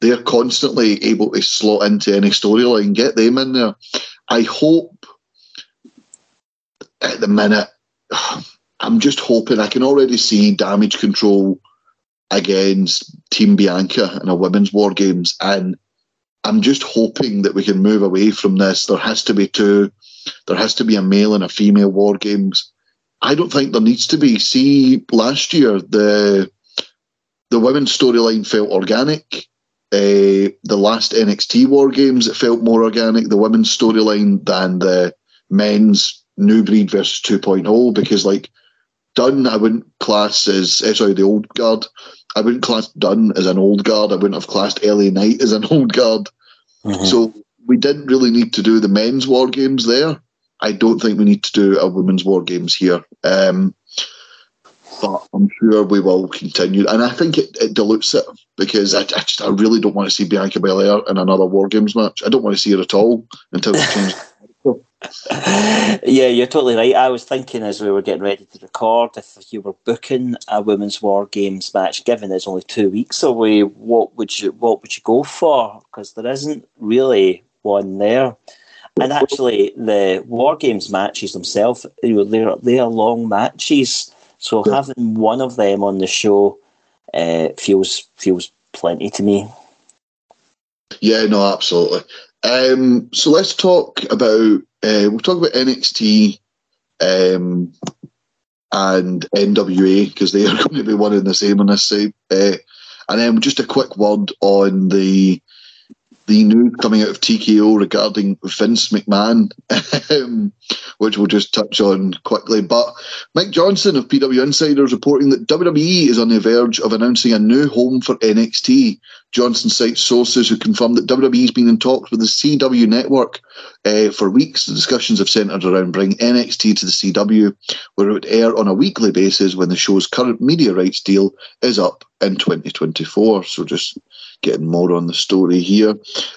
they're constantly able to slot into any storyline. Get them in there. I hope at the minute. I'm just hoping. I can already see damage control against Team Bianca in a women's war games, and I'm just hoping that we can move away from this. There has to be two. There has to be a male and a female war games. I don't think there needs to be. See, last year the the women's storyline felt organic. uh, the last NXT War Games, it felt more organic, the women's storyline, than the men's New Breed versus 2.0 because, like, Dunne, I wouldn't class as, uh, sorry, the old guard. I wouldn't class Dunne as an old guard. I wouldn't have classed LA Knight as an old guard. Mm-hmm. So we didn't really need to do the men's war games there. I don't think we need to do a women's war games here. Um, but I'm sure we will continue. And I think it, it dilutes it because I, I, just I really don't want to see Bianca Belair in another War Games match. I don't want to see her at all until we change. yeah, you're totally right. I was thinking as we were getting ready to record, if you were booking a women's war games match, given it's only two weeks away, what would you what would you go for? Because there isn't really one there. And actually, the war games matches themselves, you know, they're they're long matches. So having one of them on the show uh, feels feels plenty to me. Yeah, no, absolutely. Um, so let's talk about uh, we'll talk about NXT um, and NWA because they are going to be one and the same on this side. Uh, and then just a quick word on the the news coming out of TKO regarding Vince McMahon, um, which we'll just touch on quickly. But Mike Johnson of PW Insider is reporting that WWE is on the verge of announcing a new home for NXT. Johnson cites sources who confirmed that WWE has been in talks with the CW network uh, for weeks. The discussions have centred around bringing NXT to the CW, where it would air on a weekly basis when the show's current media rights deal is up in 2024. So just getting more on the story here.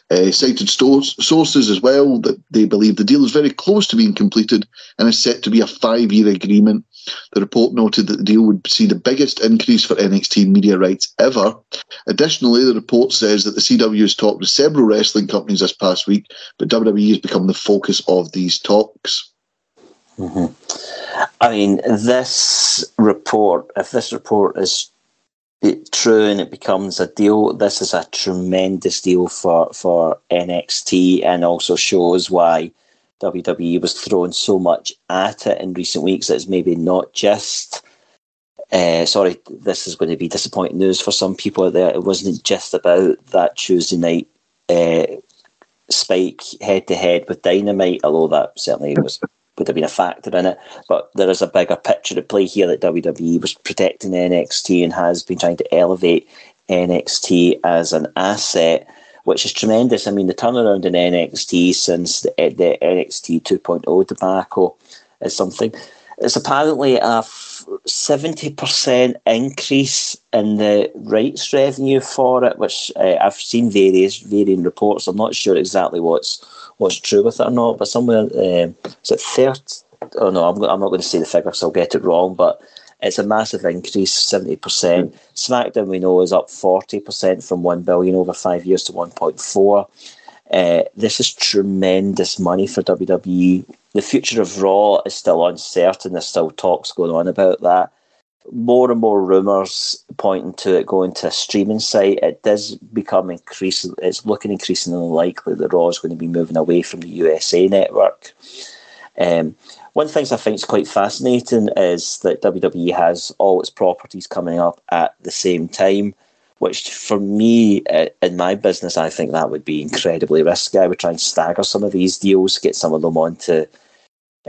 Uh, cited stores, sources as well that they believe the deal is very close to being completed and is set to be a five year agreement. The report noted that the deal would see the biggest increase for NXT media rights ever. Additionally, the report says that the CW has talked with several wrestling companies this past week, but WWE has become the focus of these talks. Mm-hmm. I mean, this report, if this report is it, true and it becomes a deal. This is a tremendous deal for, for NXT and also shows why WWE was throwing so much at it in recent weeks. It's maybe not just. Uh, sorry, this is going to be disappointing news for some people out there. It wasn't just about that Tuesday night uh, spike head to head with Dynamite, although that certainly was would have been a factor in it. But there is a bigger picture at play here that WWE was protecting NXT and has been trying to elevate NXT as an asset, which is tremendous. I mean, the turnaround in NXT since the, the NXT 2.0 debacle is something. It's apparently a 70% increase in the rights revenue for it, which uh, I've seen various varying reports. I'm not sure exactly what's what's true with it or not, but somewhere um, is it third? Oh no, I'm, I'm not going to say the figure, so I'll get it wrong. But it's a massive increase, seventy percent. SmackDown we know is up forty percent from one billion over five years to one point four. Uh, this is tremendous money for WWE. The future of Raw is still uncertain. There's still talks going on about that more and more rumours pointing to it going to a streaming site. It does become increasing. It's looking increasingly likely that Raw is going to be moving away from the USA network. Um, one of the things I think is quite fascinating is that WWE has all its properties coming up at the same time, which for me uh, in my business, I think that would be incredibly risky. I would try and stagger some of these deals, get some of them onto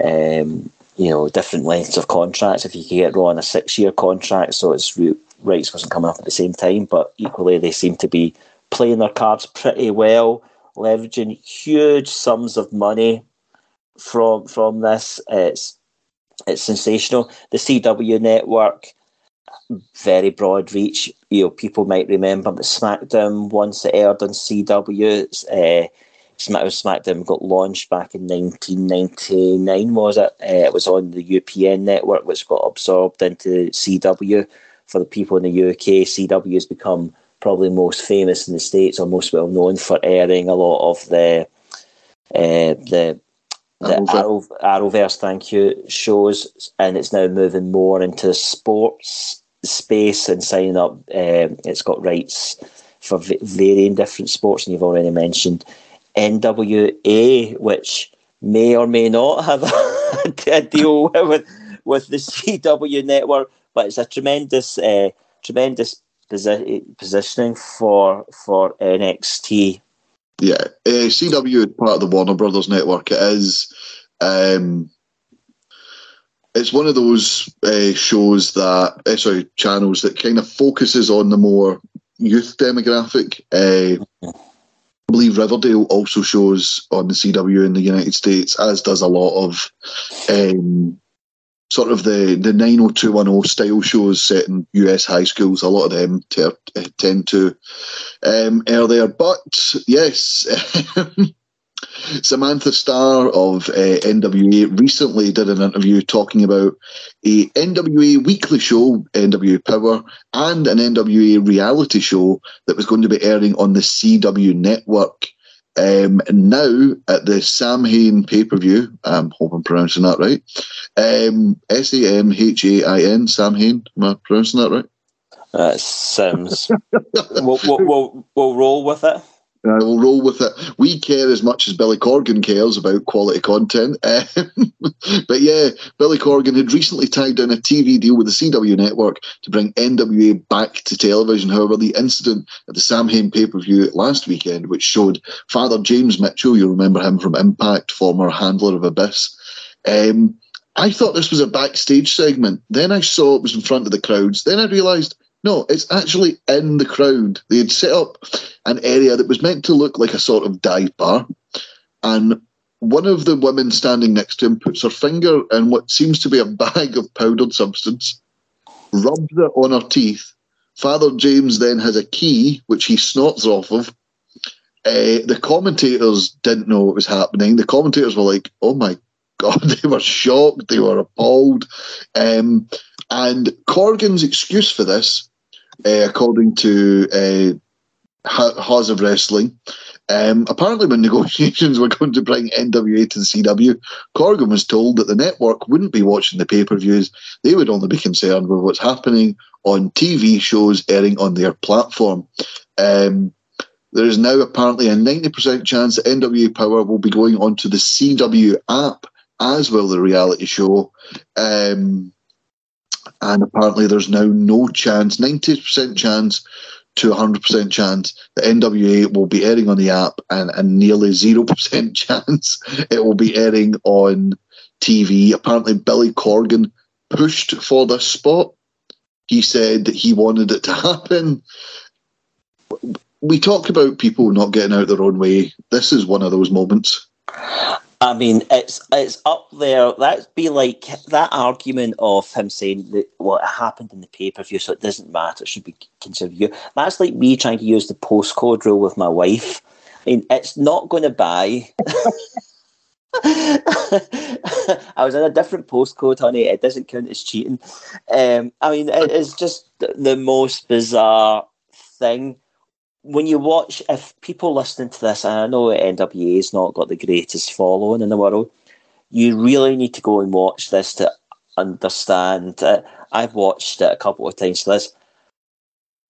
um, you know, different lengths of contracts. If you can get Raw on a six year contract, so its rights wasn't coming up at the same time, but equally they seem to be playing their cards pretty well, leveraging huge sums of money from from this. It's it's sensational. The CW network, very broad reach. You know, people might remember that SmackDown once it aired on CW. Uh, SmackDown got launched back in 1999, was it? Uh, it was on the UPN network, which got absorbed into CW. For the people in the UK, CW has become probably most famous in the States or most well known for airing a lot of the uh, the the Arrow, Arrowverse, thank you, shows, and it's now moving more into sports space and signing up. Um, it's got rights for varying different sports, and you've already mentioned NWA, which may or may not have a, deal with with the CW network, but it's a tremendous, uh, tremendous posi- positioning for for NXT. Yeah, uh, CW is part of the Warner Brothers network. It is. Um, it's one of those uh, shows that, uh, sorry, channels that kind of focuses on the more youth demographic. Uh, I believe Riverdale also shows on the CW in the United States, as does a lot of um, sort of the the 90210 style shows set in US high schools. A lot of them ter- tend to um, air there. But yes, Samantha Starr of uh, NWA recently did an interview talking about a NWA weekly show, NWA Power, and an NWA reality show that was going to be airing on the CW network. Um, now at the Sam Hain pay per view, I hope I'm pronouncing that right. Um, S A M H A I N, Sam Hain. Am I pronouncing that right? That sounds. we'll, we'll, we'll, we'll roll with it. Uh, we'll roll with it. We care as much as Billy Corgan cares about quality content. Um, but yeah, Billy Corgan had recently tied down a TV deal with the CW network to bring NWA back to television. However, the incident at the Sam Hain pay per view last weekend, which showed Father James Mitchell, you remember him from Impact, former handler of Abyss. Um, I thought this was a backstage segment. Then I saw it was in front of the crowds. Then I realised no, it's actually in the crowd. They had set up an area that was meant to look like a sort of dive bar, and one of the women standing next to him puts her finger in what seems to be a bag of powdered substance, rubs it on her teeth. Father James then has a key which he snorts off of. Uh, the commentators didn't know what was happening. The commentators were like, "Oh my god!" They were shocked. They were appalled. Um, and Corgan's excuse for this uh, according to uh, Haus of Wrestling. Um, apparently, when negotiations were going to bring NWA to the CW, Corgan was told that the network wouldn't be watching the pay per views. They would only be concerned with what's happening on TV shows airing on their platform. Um, there is now apparently a 90% chance that NWA Power will be going onto the CW app as well the reality show. Um, and apparently there's now no chance, 90% chance to 100% chance that NWA will be airing on the app and a nearly 0% chance it will be airing on TV. Apparently Billy Corgan pushed for this spot. He said that he wanted it to happen. We talk about people not getting out their own way. This is one of those moments. I mean, it's it's up there. That'd be like that argument of him saying that what happened in the pay per view, so it doesn't matter. It should be considered you. That's like me trying to use the postcode rule with my wife. I mean, it's not going to buy. I was in a different postcode, honey. It doesn't count as cheating. Um, I mean, it is just the most bizarre thing when you watch, if people listening to this, and I know NWA has not got the greatest following in the world, you really need to go and watch this to understand. Uh, I've watched it a couple of times. this,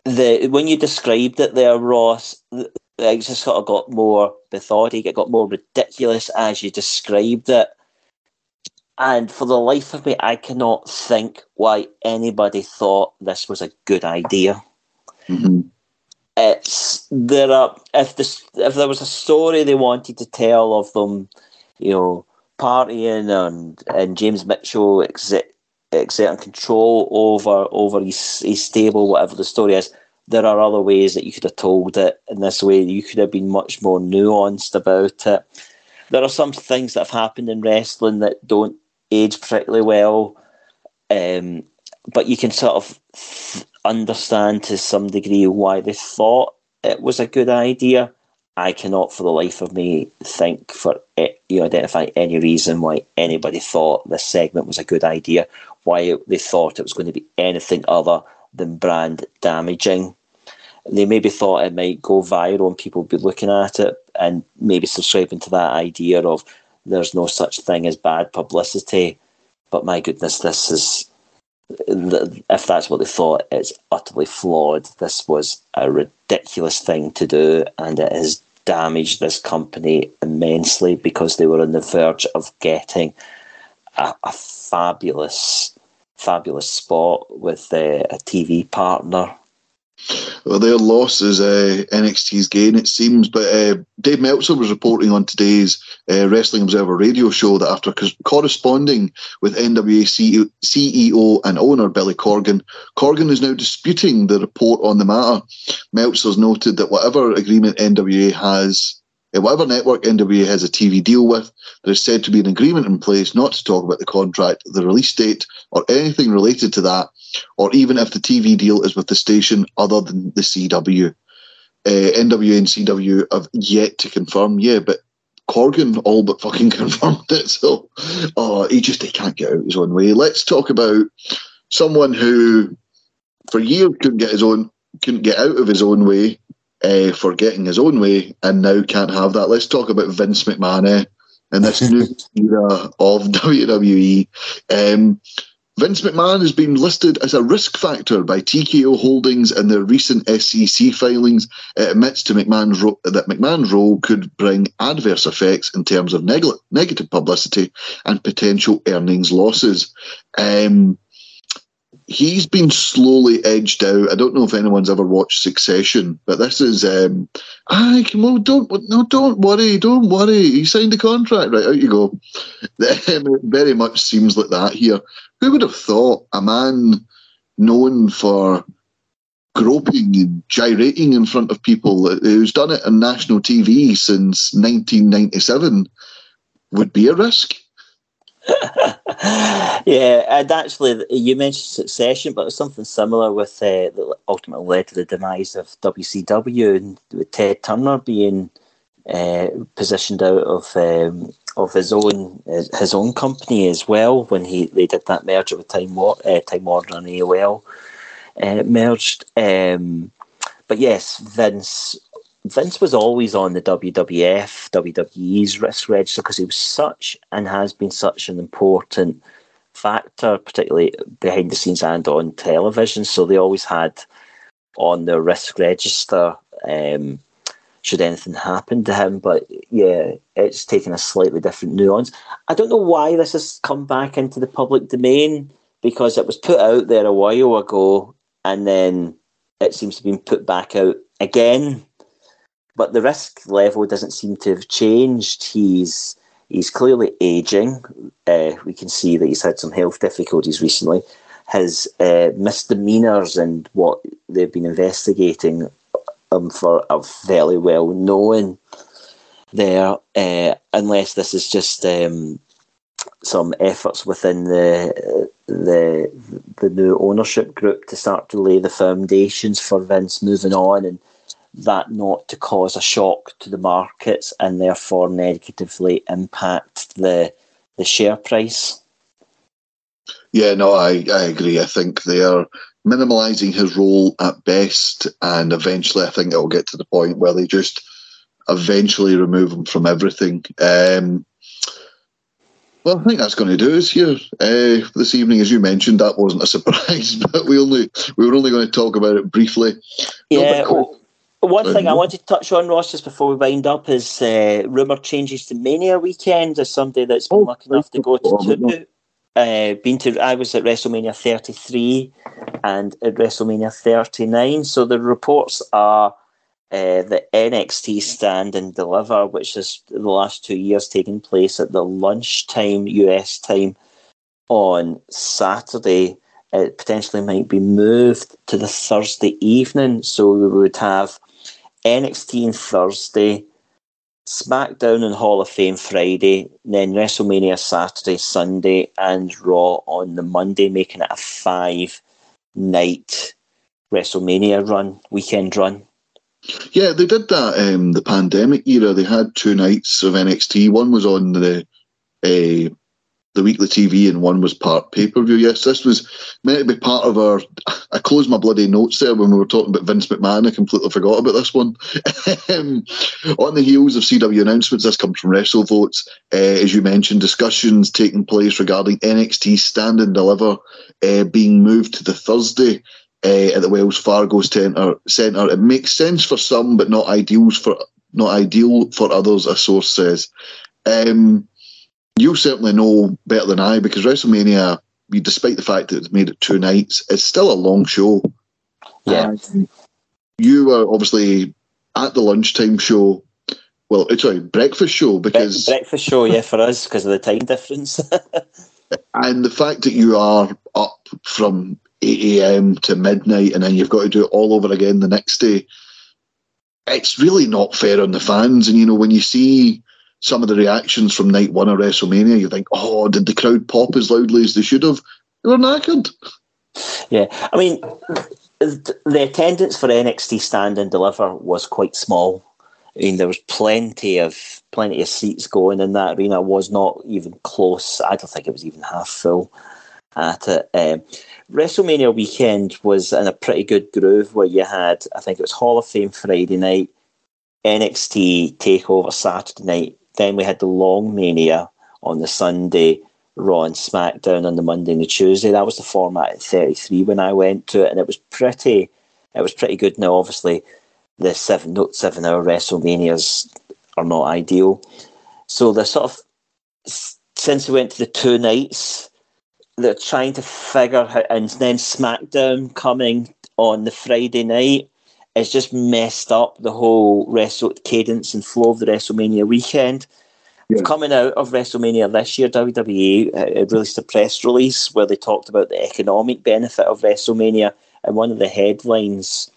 the when you described it there, Ross, it just sort of got more methodic. It got more ridiculous as you described it. And for the life of me, I cannot think why anybody thought this was a good idea. Mm-hmm it's there are if this if there was a story they wanted to tell of them, you know, partying and and James Mitchell exert, exerting control over over his, his stable, whatever the story is. There are other ways that you could have told it in this way. You could have been much more nuanced about it. There are some things that have happened in wrestling that don't age particularly well, um, but you can sort of understand to some degree why they thought it was a good idea. I cannot, for the life of me, think for you know, identify any reason why anybody thought this segment was a good idea. Why they thought it was going to be anything other than brand damaging. They maybe thought it might go viral and people would be looking at it and maybe subscribing to that idea of there's no such thing as bad publicity. But my goodness, this is if that's what they thought, it's utterly flawed. This was a ridiculous thing to do, and it has damaged this company immensely because they were on the verge of getting a, a fabulous, fabulous spot with uh, a TV partner. Well, their loss is uh, NXT's gain, it seems. But uh, Dave Meltzer was reporting on today's uh, Wrestling Observer radio show that after co- corresponding with NWA CEO, and owner Billy Corgan, Corgan is now disputing the report on the matter. Meltzer's noted that whatever agreement NWA has whatever network NWA has a TV deal with, there is said to be an agreement in place not to talk about the contract, the release date, or anything related to that, or even if the TV deal is with the station other than the CW. Uh, NWA and CW have yet to confirm, yeah, but Corgan all but fucking confirmed it. So, oh, he just he can't get out his own way. Let's talk about someone who, for years, couldn't get his own, couldn't get out of his own way, uh, for getting his own way and now can't have that. Let's talk about Vince McMahon eh, in this new era of WWE. Um, Vince McMahon has been listed as a risk factor by TKO Holdings in their recent SEC filings. It admits to McMahon's ro- that McMahon's role could bring adverse effects in terms of neg- negative publicity and potential earnings losses. Um, he's been slowly edged out. I don't know if anyone's ever watched Succession, but this is um I come on, don't no, don't worry, don't worry. He signed a contract, right? Out you go. it very much seems like that here. Who would have thought a man known for groping and gyrating in front of people who's done it on national TV since 1997 would be a risk? yeah, and actually, you mentioned Succession, but it's something similar with uh, that ultimately led to the demise of WCW and with Ted Turner being uh, positioned out of um, of his own his own company as well when he they did that merger with Time War, uh, Time Warner and AOL uh, merged. Um, but yes, Vince Vince was always on the WWF, WWE's risk register because he was such and has been such an important factor, particularly behind the scenes and on television. So they always had on their risk register um, should anything happen to him. But yeah, it's taken a slightly different nuance. I don't know why this has come back into the public domain because it was put out there a while ago and then it seems to be put back out again but the risk level doesn't seem to have changed. He's he's clearly aging. Uh, we can see that he's had some health difficulties recently. His uh, misdemeanors and what they've been investigating for are very well known there, uh, unless this is just um, some efforts within the the the new ownership group to start to lay the foundations for Vince moving on and that not to cause a shock to the markets and therefore negatively impact the the share price. Yeah, no, I, I agree. I think they are minimalising his role at best, and eventually, I think it will get to the point where they just eventually remove him from everything. Um, well, I think that's going to do us here uh, this evening. As you mentioned, that wasn't a surprise, but we only we were only going to talk about it briefly. Yeah. No, one thing I wanted to touch on, Ross, just before we wind up, is uh, rumoured changes to Mania weekend. As somebody that's been oh, lucky enough to go to two, uh, been to, I was at WrestleMania 33 and at WrestleMania 39. So the reports are uh, the NXT Stand and Deliver, which is the last two years taking place at the lunchtime US time on Saturday. It potentially might be moved to the Thursday evening, so we would have NXT on Thursday, SmackDown and Hall of Fame Friday, then WrestleMania Saturday, Sunday, and Raw on the Monday, making it a five night WrestleMania run, weekend run. Yeah, they did that um, the pandemic era. They had two nights of NXT. One was on the uh, the weekly TV and one was part pay per view. Yes, this was meant to be part of our. I closed my bloody notes there when we were talking about Vince McMahon. I completely forgot about this one. Um, on the heels of CW announcements, this comes from WrestleVotes. Uh, as you mentioned, discussions taking place regarding NXT Stand and Deliver uh, being moved to the Thursday. Uh, at the Wells Fargo Centre, Centre, it makes sense for some, but not ideal for not ideal for others. A source says. Um, you certainly know better than I because WrestleMania, despite the fact that it's made it two nights, it's still a long show. Yeah. you were obviously at the lunchtime show. Well, uh, sorry, breakfast show because Bre- breakfast show, yeah, for us because of the time difference. and the fact that you are up from 8 a.m. to midnight and then you've got to do it all over again the next day, it's really not fair on the fans. And, you know, when you see some of the reactions from night one of WrestleMania, you think, oh, did the crowd pop as loudly as they should have? They were knackered. Yeah, I mean, the attendance for NXT Stand and Deliver was quite small. I mean, there was plenty of plenty of seats going in that arena. It was not even close. I don't think it was even half full at it. Um, WrestleMania weekend was in a pretty good groove where you had, I think it was Hall of Fame Friday night, NXT Takeover Saturday night. Then we had the Long Mania on the Sunday, Raw and SmackDown on the Monday and the Tuesday. That was the format at 33 when I went to it, and it was pretty. It was pretty good. Now, obviously, the seven note seven hour WrestleManias are not ideal. So the sort of since we went to the two nights, they're trying to figure how, and then SmackDown coming on the Friday night has just messed up the whole wrestle cadence and flow of the WrestleMania weekend. Yeah. Coming out of WrestleMania this year, WWE uh, released a press release where they talked about the economic benefit of WrestleMania, and one of the headlines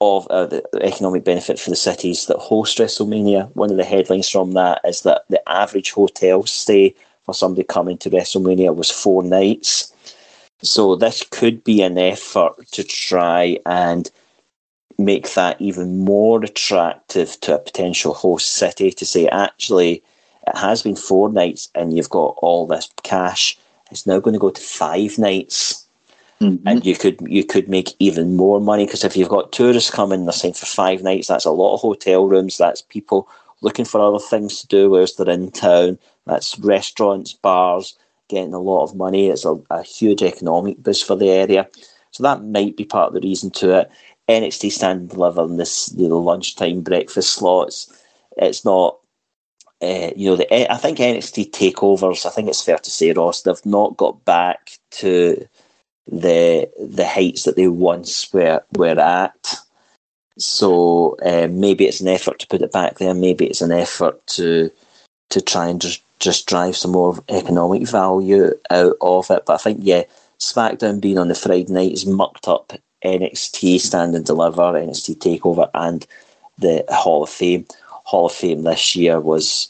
of uh, the economic benefit for the cities that host WrestleMania. One of the headlines from that is that the average hotel stay for somebody coming to WrestleMania was four nights. So this could be an effort to try and make that even more attractive to a potential host city to say, actually, it has been four nights and you've got all this cash. It's now going to go to five nights. Mm-hmm. And you could you could make even more money because if you've got tourists coming, they're saying for five nights, that's a lot of hotel rooms. That's people looking for other things to do whilst they're in town. That's restaurants, bars, getting a lot of money. It's a, a huge economic boost for the area. So that might be part of the reason to it. NXT stand and deliver in this you know, lunchtime breakfast slots. It's not uh, you know, the I think NXT takeovers. I think it's fair to say, Ross, they've not got back to the the heights that they once were were at. So uh, maybe it's an effort to put it back there. Maybe it's an effort to to try and just just drive some more economic value out of it. But I think yeah, SmackDown being on the Friday night has mucked up NXT Stand and Deliver, NXT Takeover, and the Hall of Fame. Hall of Fame this year was,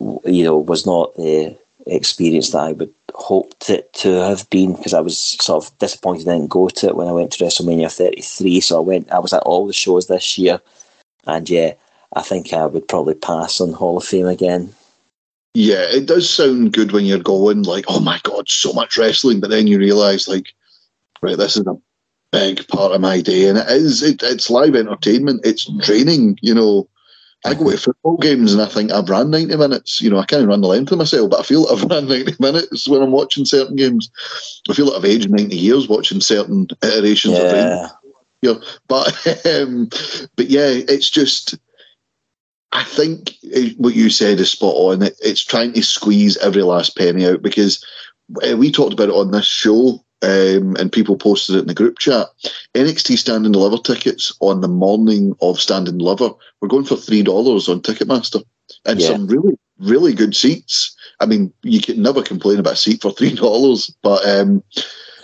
you know, was not the experience that I would hoped it to have been because I was sort of disappointed I didn't go to it when I went to WrestleMania 33. So I went, I was at all the shows this year, and yeah, I think I would probably pass on Hall of Fame again. Yeah, it does sound good when you're going like, oh my god, so much wrestling, but then you realise like, right, this is a big part of my day, and it is. It, it's live entertainment. It's draining, you know. I go to football games and I think I've ran 90 minutes. You know, I can't run the length of myself, but I feel like I've ran 90 minutes when I'm watching certain games. I feel like I've aged 90 years watching certain iterations yeah. of it. You know, but, um, but yeah, it's just, I think what you said is spot on. It, it's trying to squeeze every last penny out because uh, we talked about it on this show um, and people posted it in the group chat. NXT Stand and Deliver tickets on the morning of Stand and Deliver were going for three dollars on Ticketmaster, and yeah. some really really good seats. I mean, you can never complain about a seat for three dollars, but um,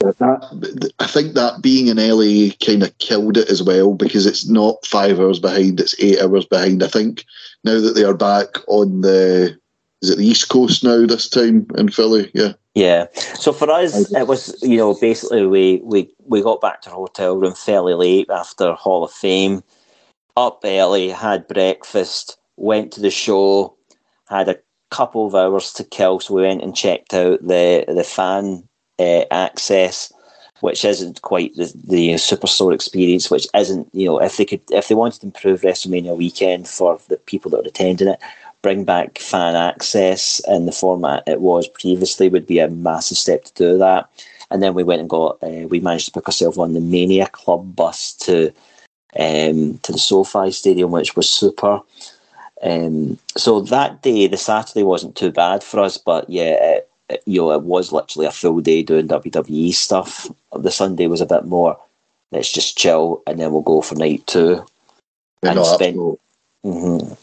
that, I think that being in LA kind of killed it as well because it's not five hours behind; it's eight hours behind. I think now that they are back on the is it the East Coast now this time in Philly? Yeah. Yeah. So for us, it was you know basically we we we got back to the hotel room fairly late after Hall of Fame. Up early, had breakfast, went to the show, had a couple of hours to kill, so we went and checked out the the fan uh, access, which isn't quite the the superstore experience. Which isn't you know if they could if they wanted to improve WrestleMania weekend for the people that are attending it, bring back fan access in the format it was previously would be a massive step to do that. And then we went and got uh, we managed to book ourselves on the Mania Club bus to um, to the SoFi Stadium, which was super. Um, so that day, the Saturday wasn't too bad for us, but yeah, it, it, you know, it was literally a full day doing WWE stuff. The Sunday was a bit more let's just chill and then we'll go for night two. Yeah, and spend- absolutely. hmm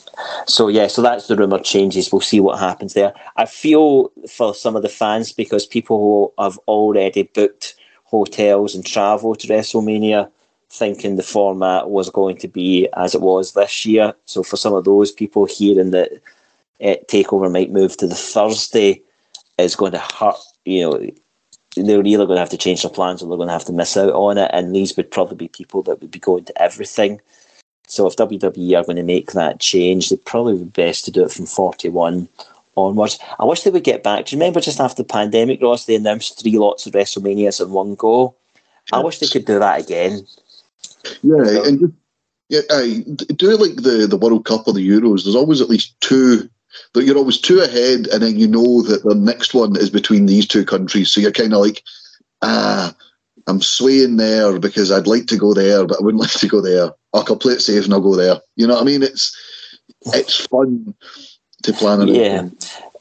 So yeah, so that's the rumor changes. We'll see what happens there. I feel for some of the fans because people who have already booked hotels and travel to WrestleMania, thinking the format was going to be as it was this year. So for some of those people hearing that it, Takeover might move to the Thursday is going to hurt. You know, they're either going to have to change their plans or they're going to have to miss out on it. And these would probably be people that would be going to everything. So if WWE are going to make that change, they probably would be best to do it from 41 onwards. I wish they would get back. Do you remember just after the pandemic, Ross, they announced three lots of WrestleManias in one go? I wish they could do that again. Yeah, and yeah, aye, do it like the, the World Cup or the Euros. There's always at least two. That you're always two ahead, and then you know that the next one is between these two countries. So you're kind of like, ah, I'm swaying there because I'd like to go there, but I wouldn't like to go there. I'll play it safe and I'll go there. You know what I mean? It's it's fun to plan it. Yeah.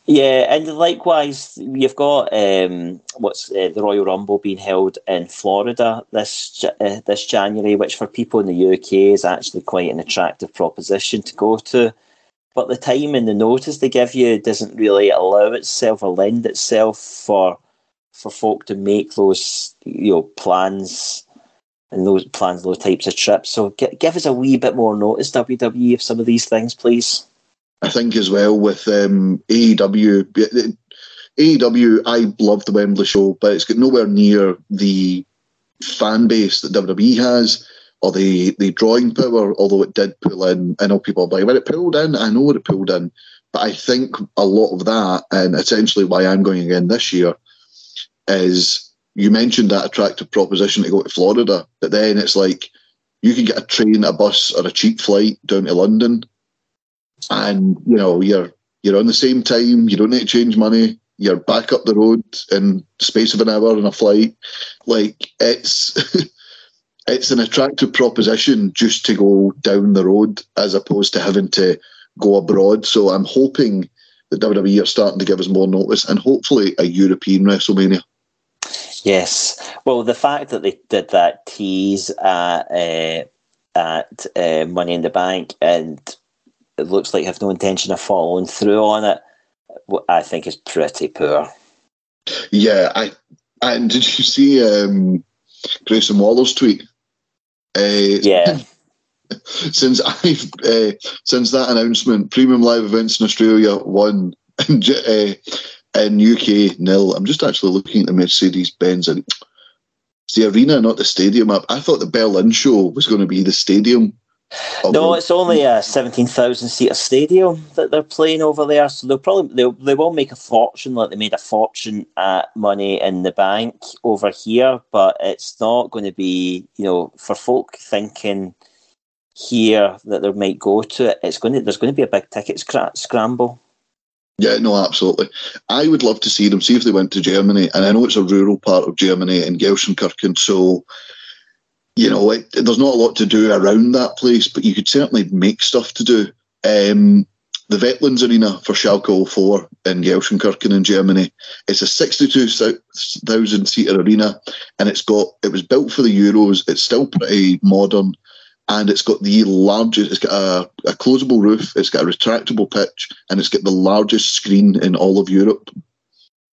Yeah, and likewise, you've got um, what's uh, the Royal Rumble being held in Florida this uh, this January, which for people in the UK is actually quite an attractive proposition to go to. But the time and the notice they give you doesn't really allow itself or lend itself for for folk to make those you know plans and those plans those types of trips. So gi- give us a wee bit more notice, WWE, of some of these things, please. I think as well with um, AEW. AEW, I love the Wembley show, but it's got nowhere near the fan base that WWE has or the, the drawing power, although it did pull in. I know people are like, when it pulled in, I know it pulled in. But I think a lot of that, and essentially why I'm going again this year, is you mentioned that attractive proposition to go to Florida, but then it's like you can get a train, a bus, or a cheap flight down to London, and you know you're you're on the same time. You don't need to change money. You're back up the road in the space of an hour on a flight. Like it's it's an attractive proposition just to go down the road as opposed to having to go abroad. So I'm hoping that WWE are starting to give us more notice and hopefully a European WrestleMania. Yes. Well, the fact that they did that tease at uh, at uh, Money in the Bank and it looks like they have no intention of following through on it, I think is pretty poor. Yeah, I and did you see um, Grayson Waller's tweet? Uh, Yeah. since I've uh, since that announcement, premium live events in Australia one and uh, in UK nil. I'm just actually looking at the Mercedes Benz and it's the arena, not the stadium. up. I thought the Berlin show was going to be the stadium. No, it's only a seventeen thousand seater stadium that they're playing over there, so they'll probably they'll, they will make a fortune like they made a fortune at Money in the Bank over here, but it's not going to be you know for folk thinking here that they might go to it. It's going to there's going to be a big ticket scra- scramble. Yeah, no, absolutely. I would love to see them, see if they went to Germany. And I know it's a rural part of Germany in Gelsenkirchen, so, you know, it, there's not a lot to do around that place, but you could certainly make stuff to do. Um, the Veltins Arena for Schalke 04 in Gelsenkirchen in Germany. It's a 62,000 seater arena and it's got, it was built for the Euros. It's still pretty modern and it's got the largest. It's got a, a closable roof. It's got a retractable pitch, and it's got the largest screen in all of Europe.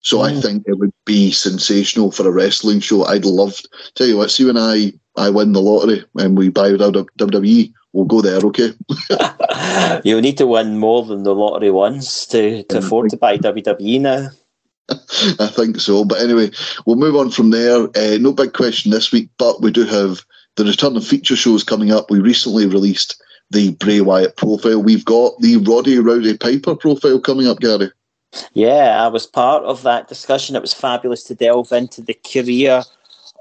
So I think it would be sensational for a wrestling show. I'd love. Tell you what, see when I I win the lottery and we buy out WWE, we'll go there. Okay. You'll need to win more than the lottery once to, to afford to buy WWE now. I think so. But anyway, we'll move on from there. Uh, no big question this week, but we do have the return of feature shows coming up. We recently released the Bray Wyatt profile. We've got the Roddy Rowdy Piper profile coming up, Gary. Yeah, I was part of that discussion. It was fabulous to delve into the career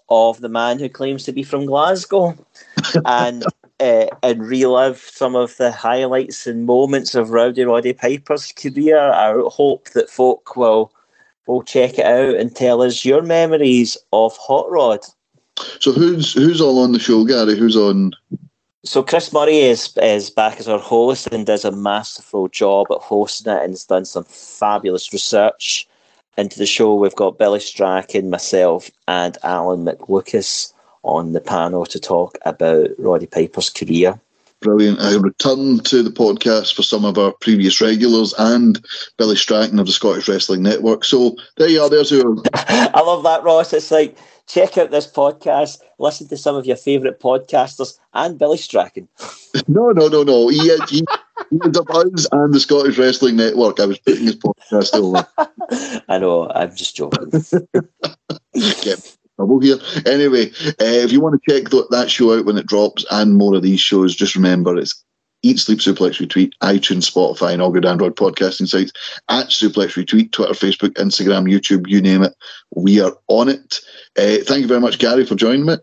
of the man who claims to be from Glasgow and uh, and relive some of the highlights and moments of Rowdy Roddy Piper's career. I hope that folk will will check it out and tell us your memories of Hot Rod. So who's who's all on the show, Gary? Who's on? So Chris Murray is is back as our host and does a masterful job at hosting it and has done some fabulous research into the show. We've got Billy Strachan, myself, and Alan McLucas on the panel to talk about Roddy Piper's career. Brilliant. I return to the podcast for some of our previous regulars and Billy Strachan of the Scottish Wrestling Network. So there you are. There's your. I love that, Ross. It's like check out this podcast, listen to some of your favourite podcasters, and Billy Strachan. no, no, no, no. He, he, he was Buzz and the Scottish Wrestling Network. I was putting his podcast over. I know. I'm just joking. yeah. Trouble here. Anyway, uh, if you want to check th- that show out when it drops and more of these shows, just remember it's Eat Sleep Suplex Repeat, iTunes, Spotify, and all good Android podcasting sites at Suplex Repeat, Twitter, Facebook, Instagram, YouTube, you name it. We are on it. Uh, thank you very much, Gary, for joining me.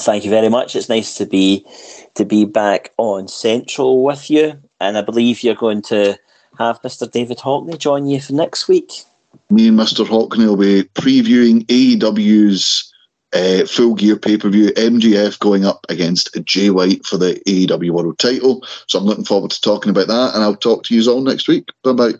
Thank you very much. It's nice to be to be back on Central with you, and I believe you're going to have Mr. David Hockney join you for next week. Me and Mr. Hockney will be previewing AEW's uh, full gear pay per view, MJF going up against Jay White for the AEW World title. So I'm looking forward to talking about that, and I'll talk to you all next week. Bye bye.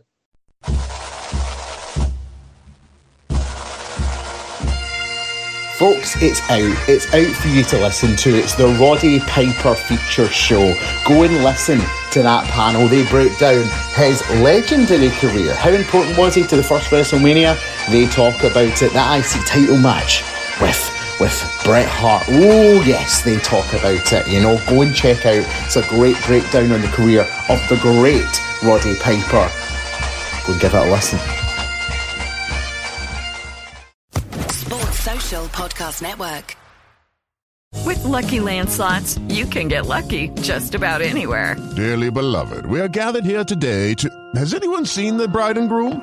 Folks, it's out. It's out for you to listen to. It's the Roddy Piper feature show. Go and listen to that panel. They break down his legendary career. How important was he to the first WrestleMania? They talk about it. That IC title match with with Bret Hart. Oh yes, they talk about it. You know, go and check out. It's a great breakdown on the career of the great Roddy Piper. Go and give it a listen. Sports Social Podcast Network. With Lucky Land slots, you can get lucky just about anywhere. Dearly beloved, we are gathered here today to. Has anyone seen the bride and groom?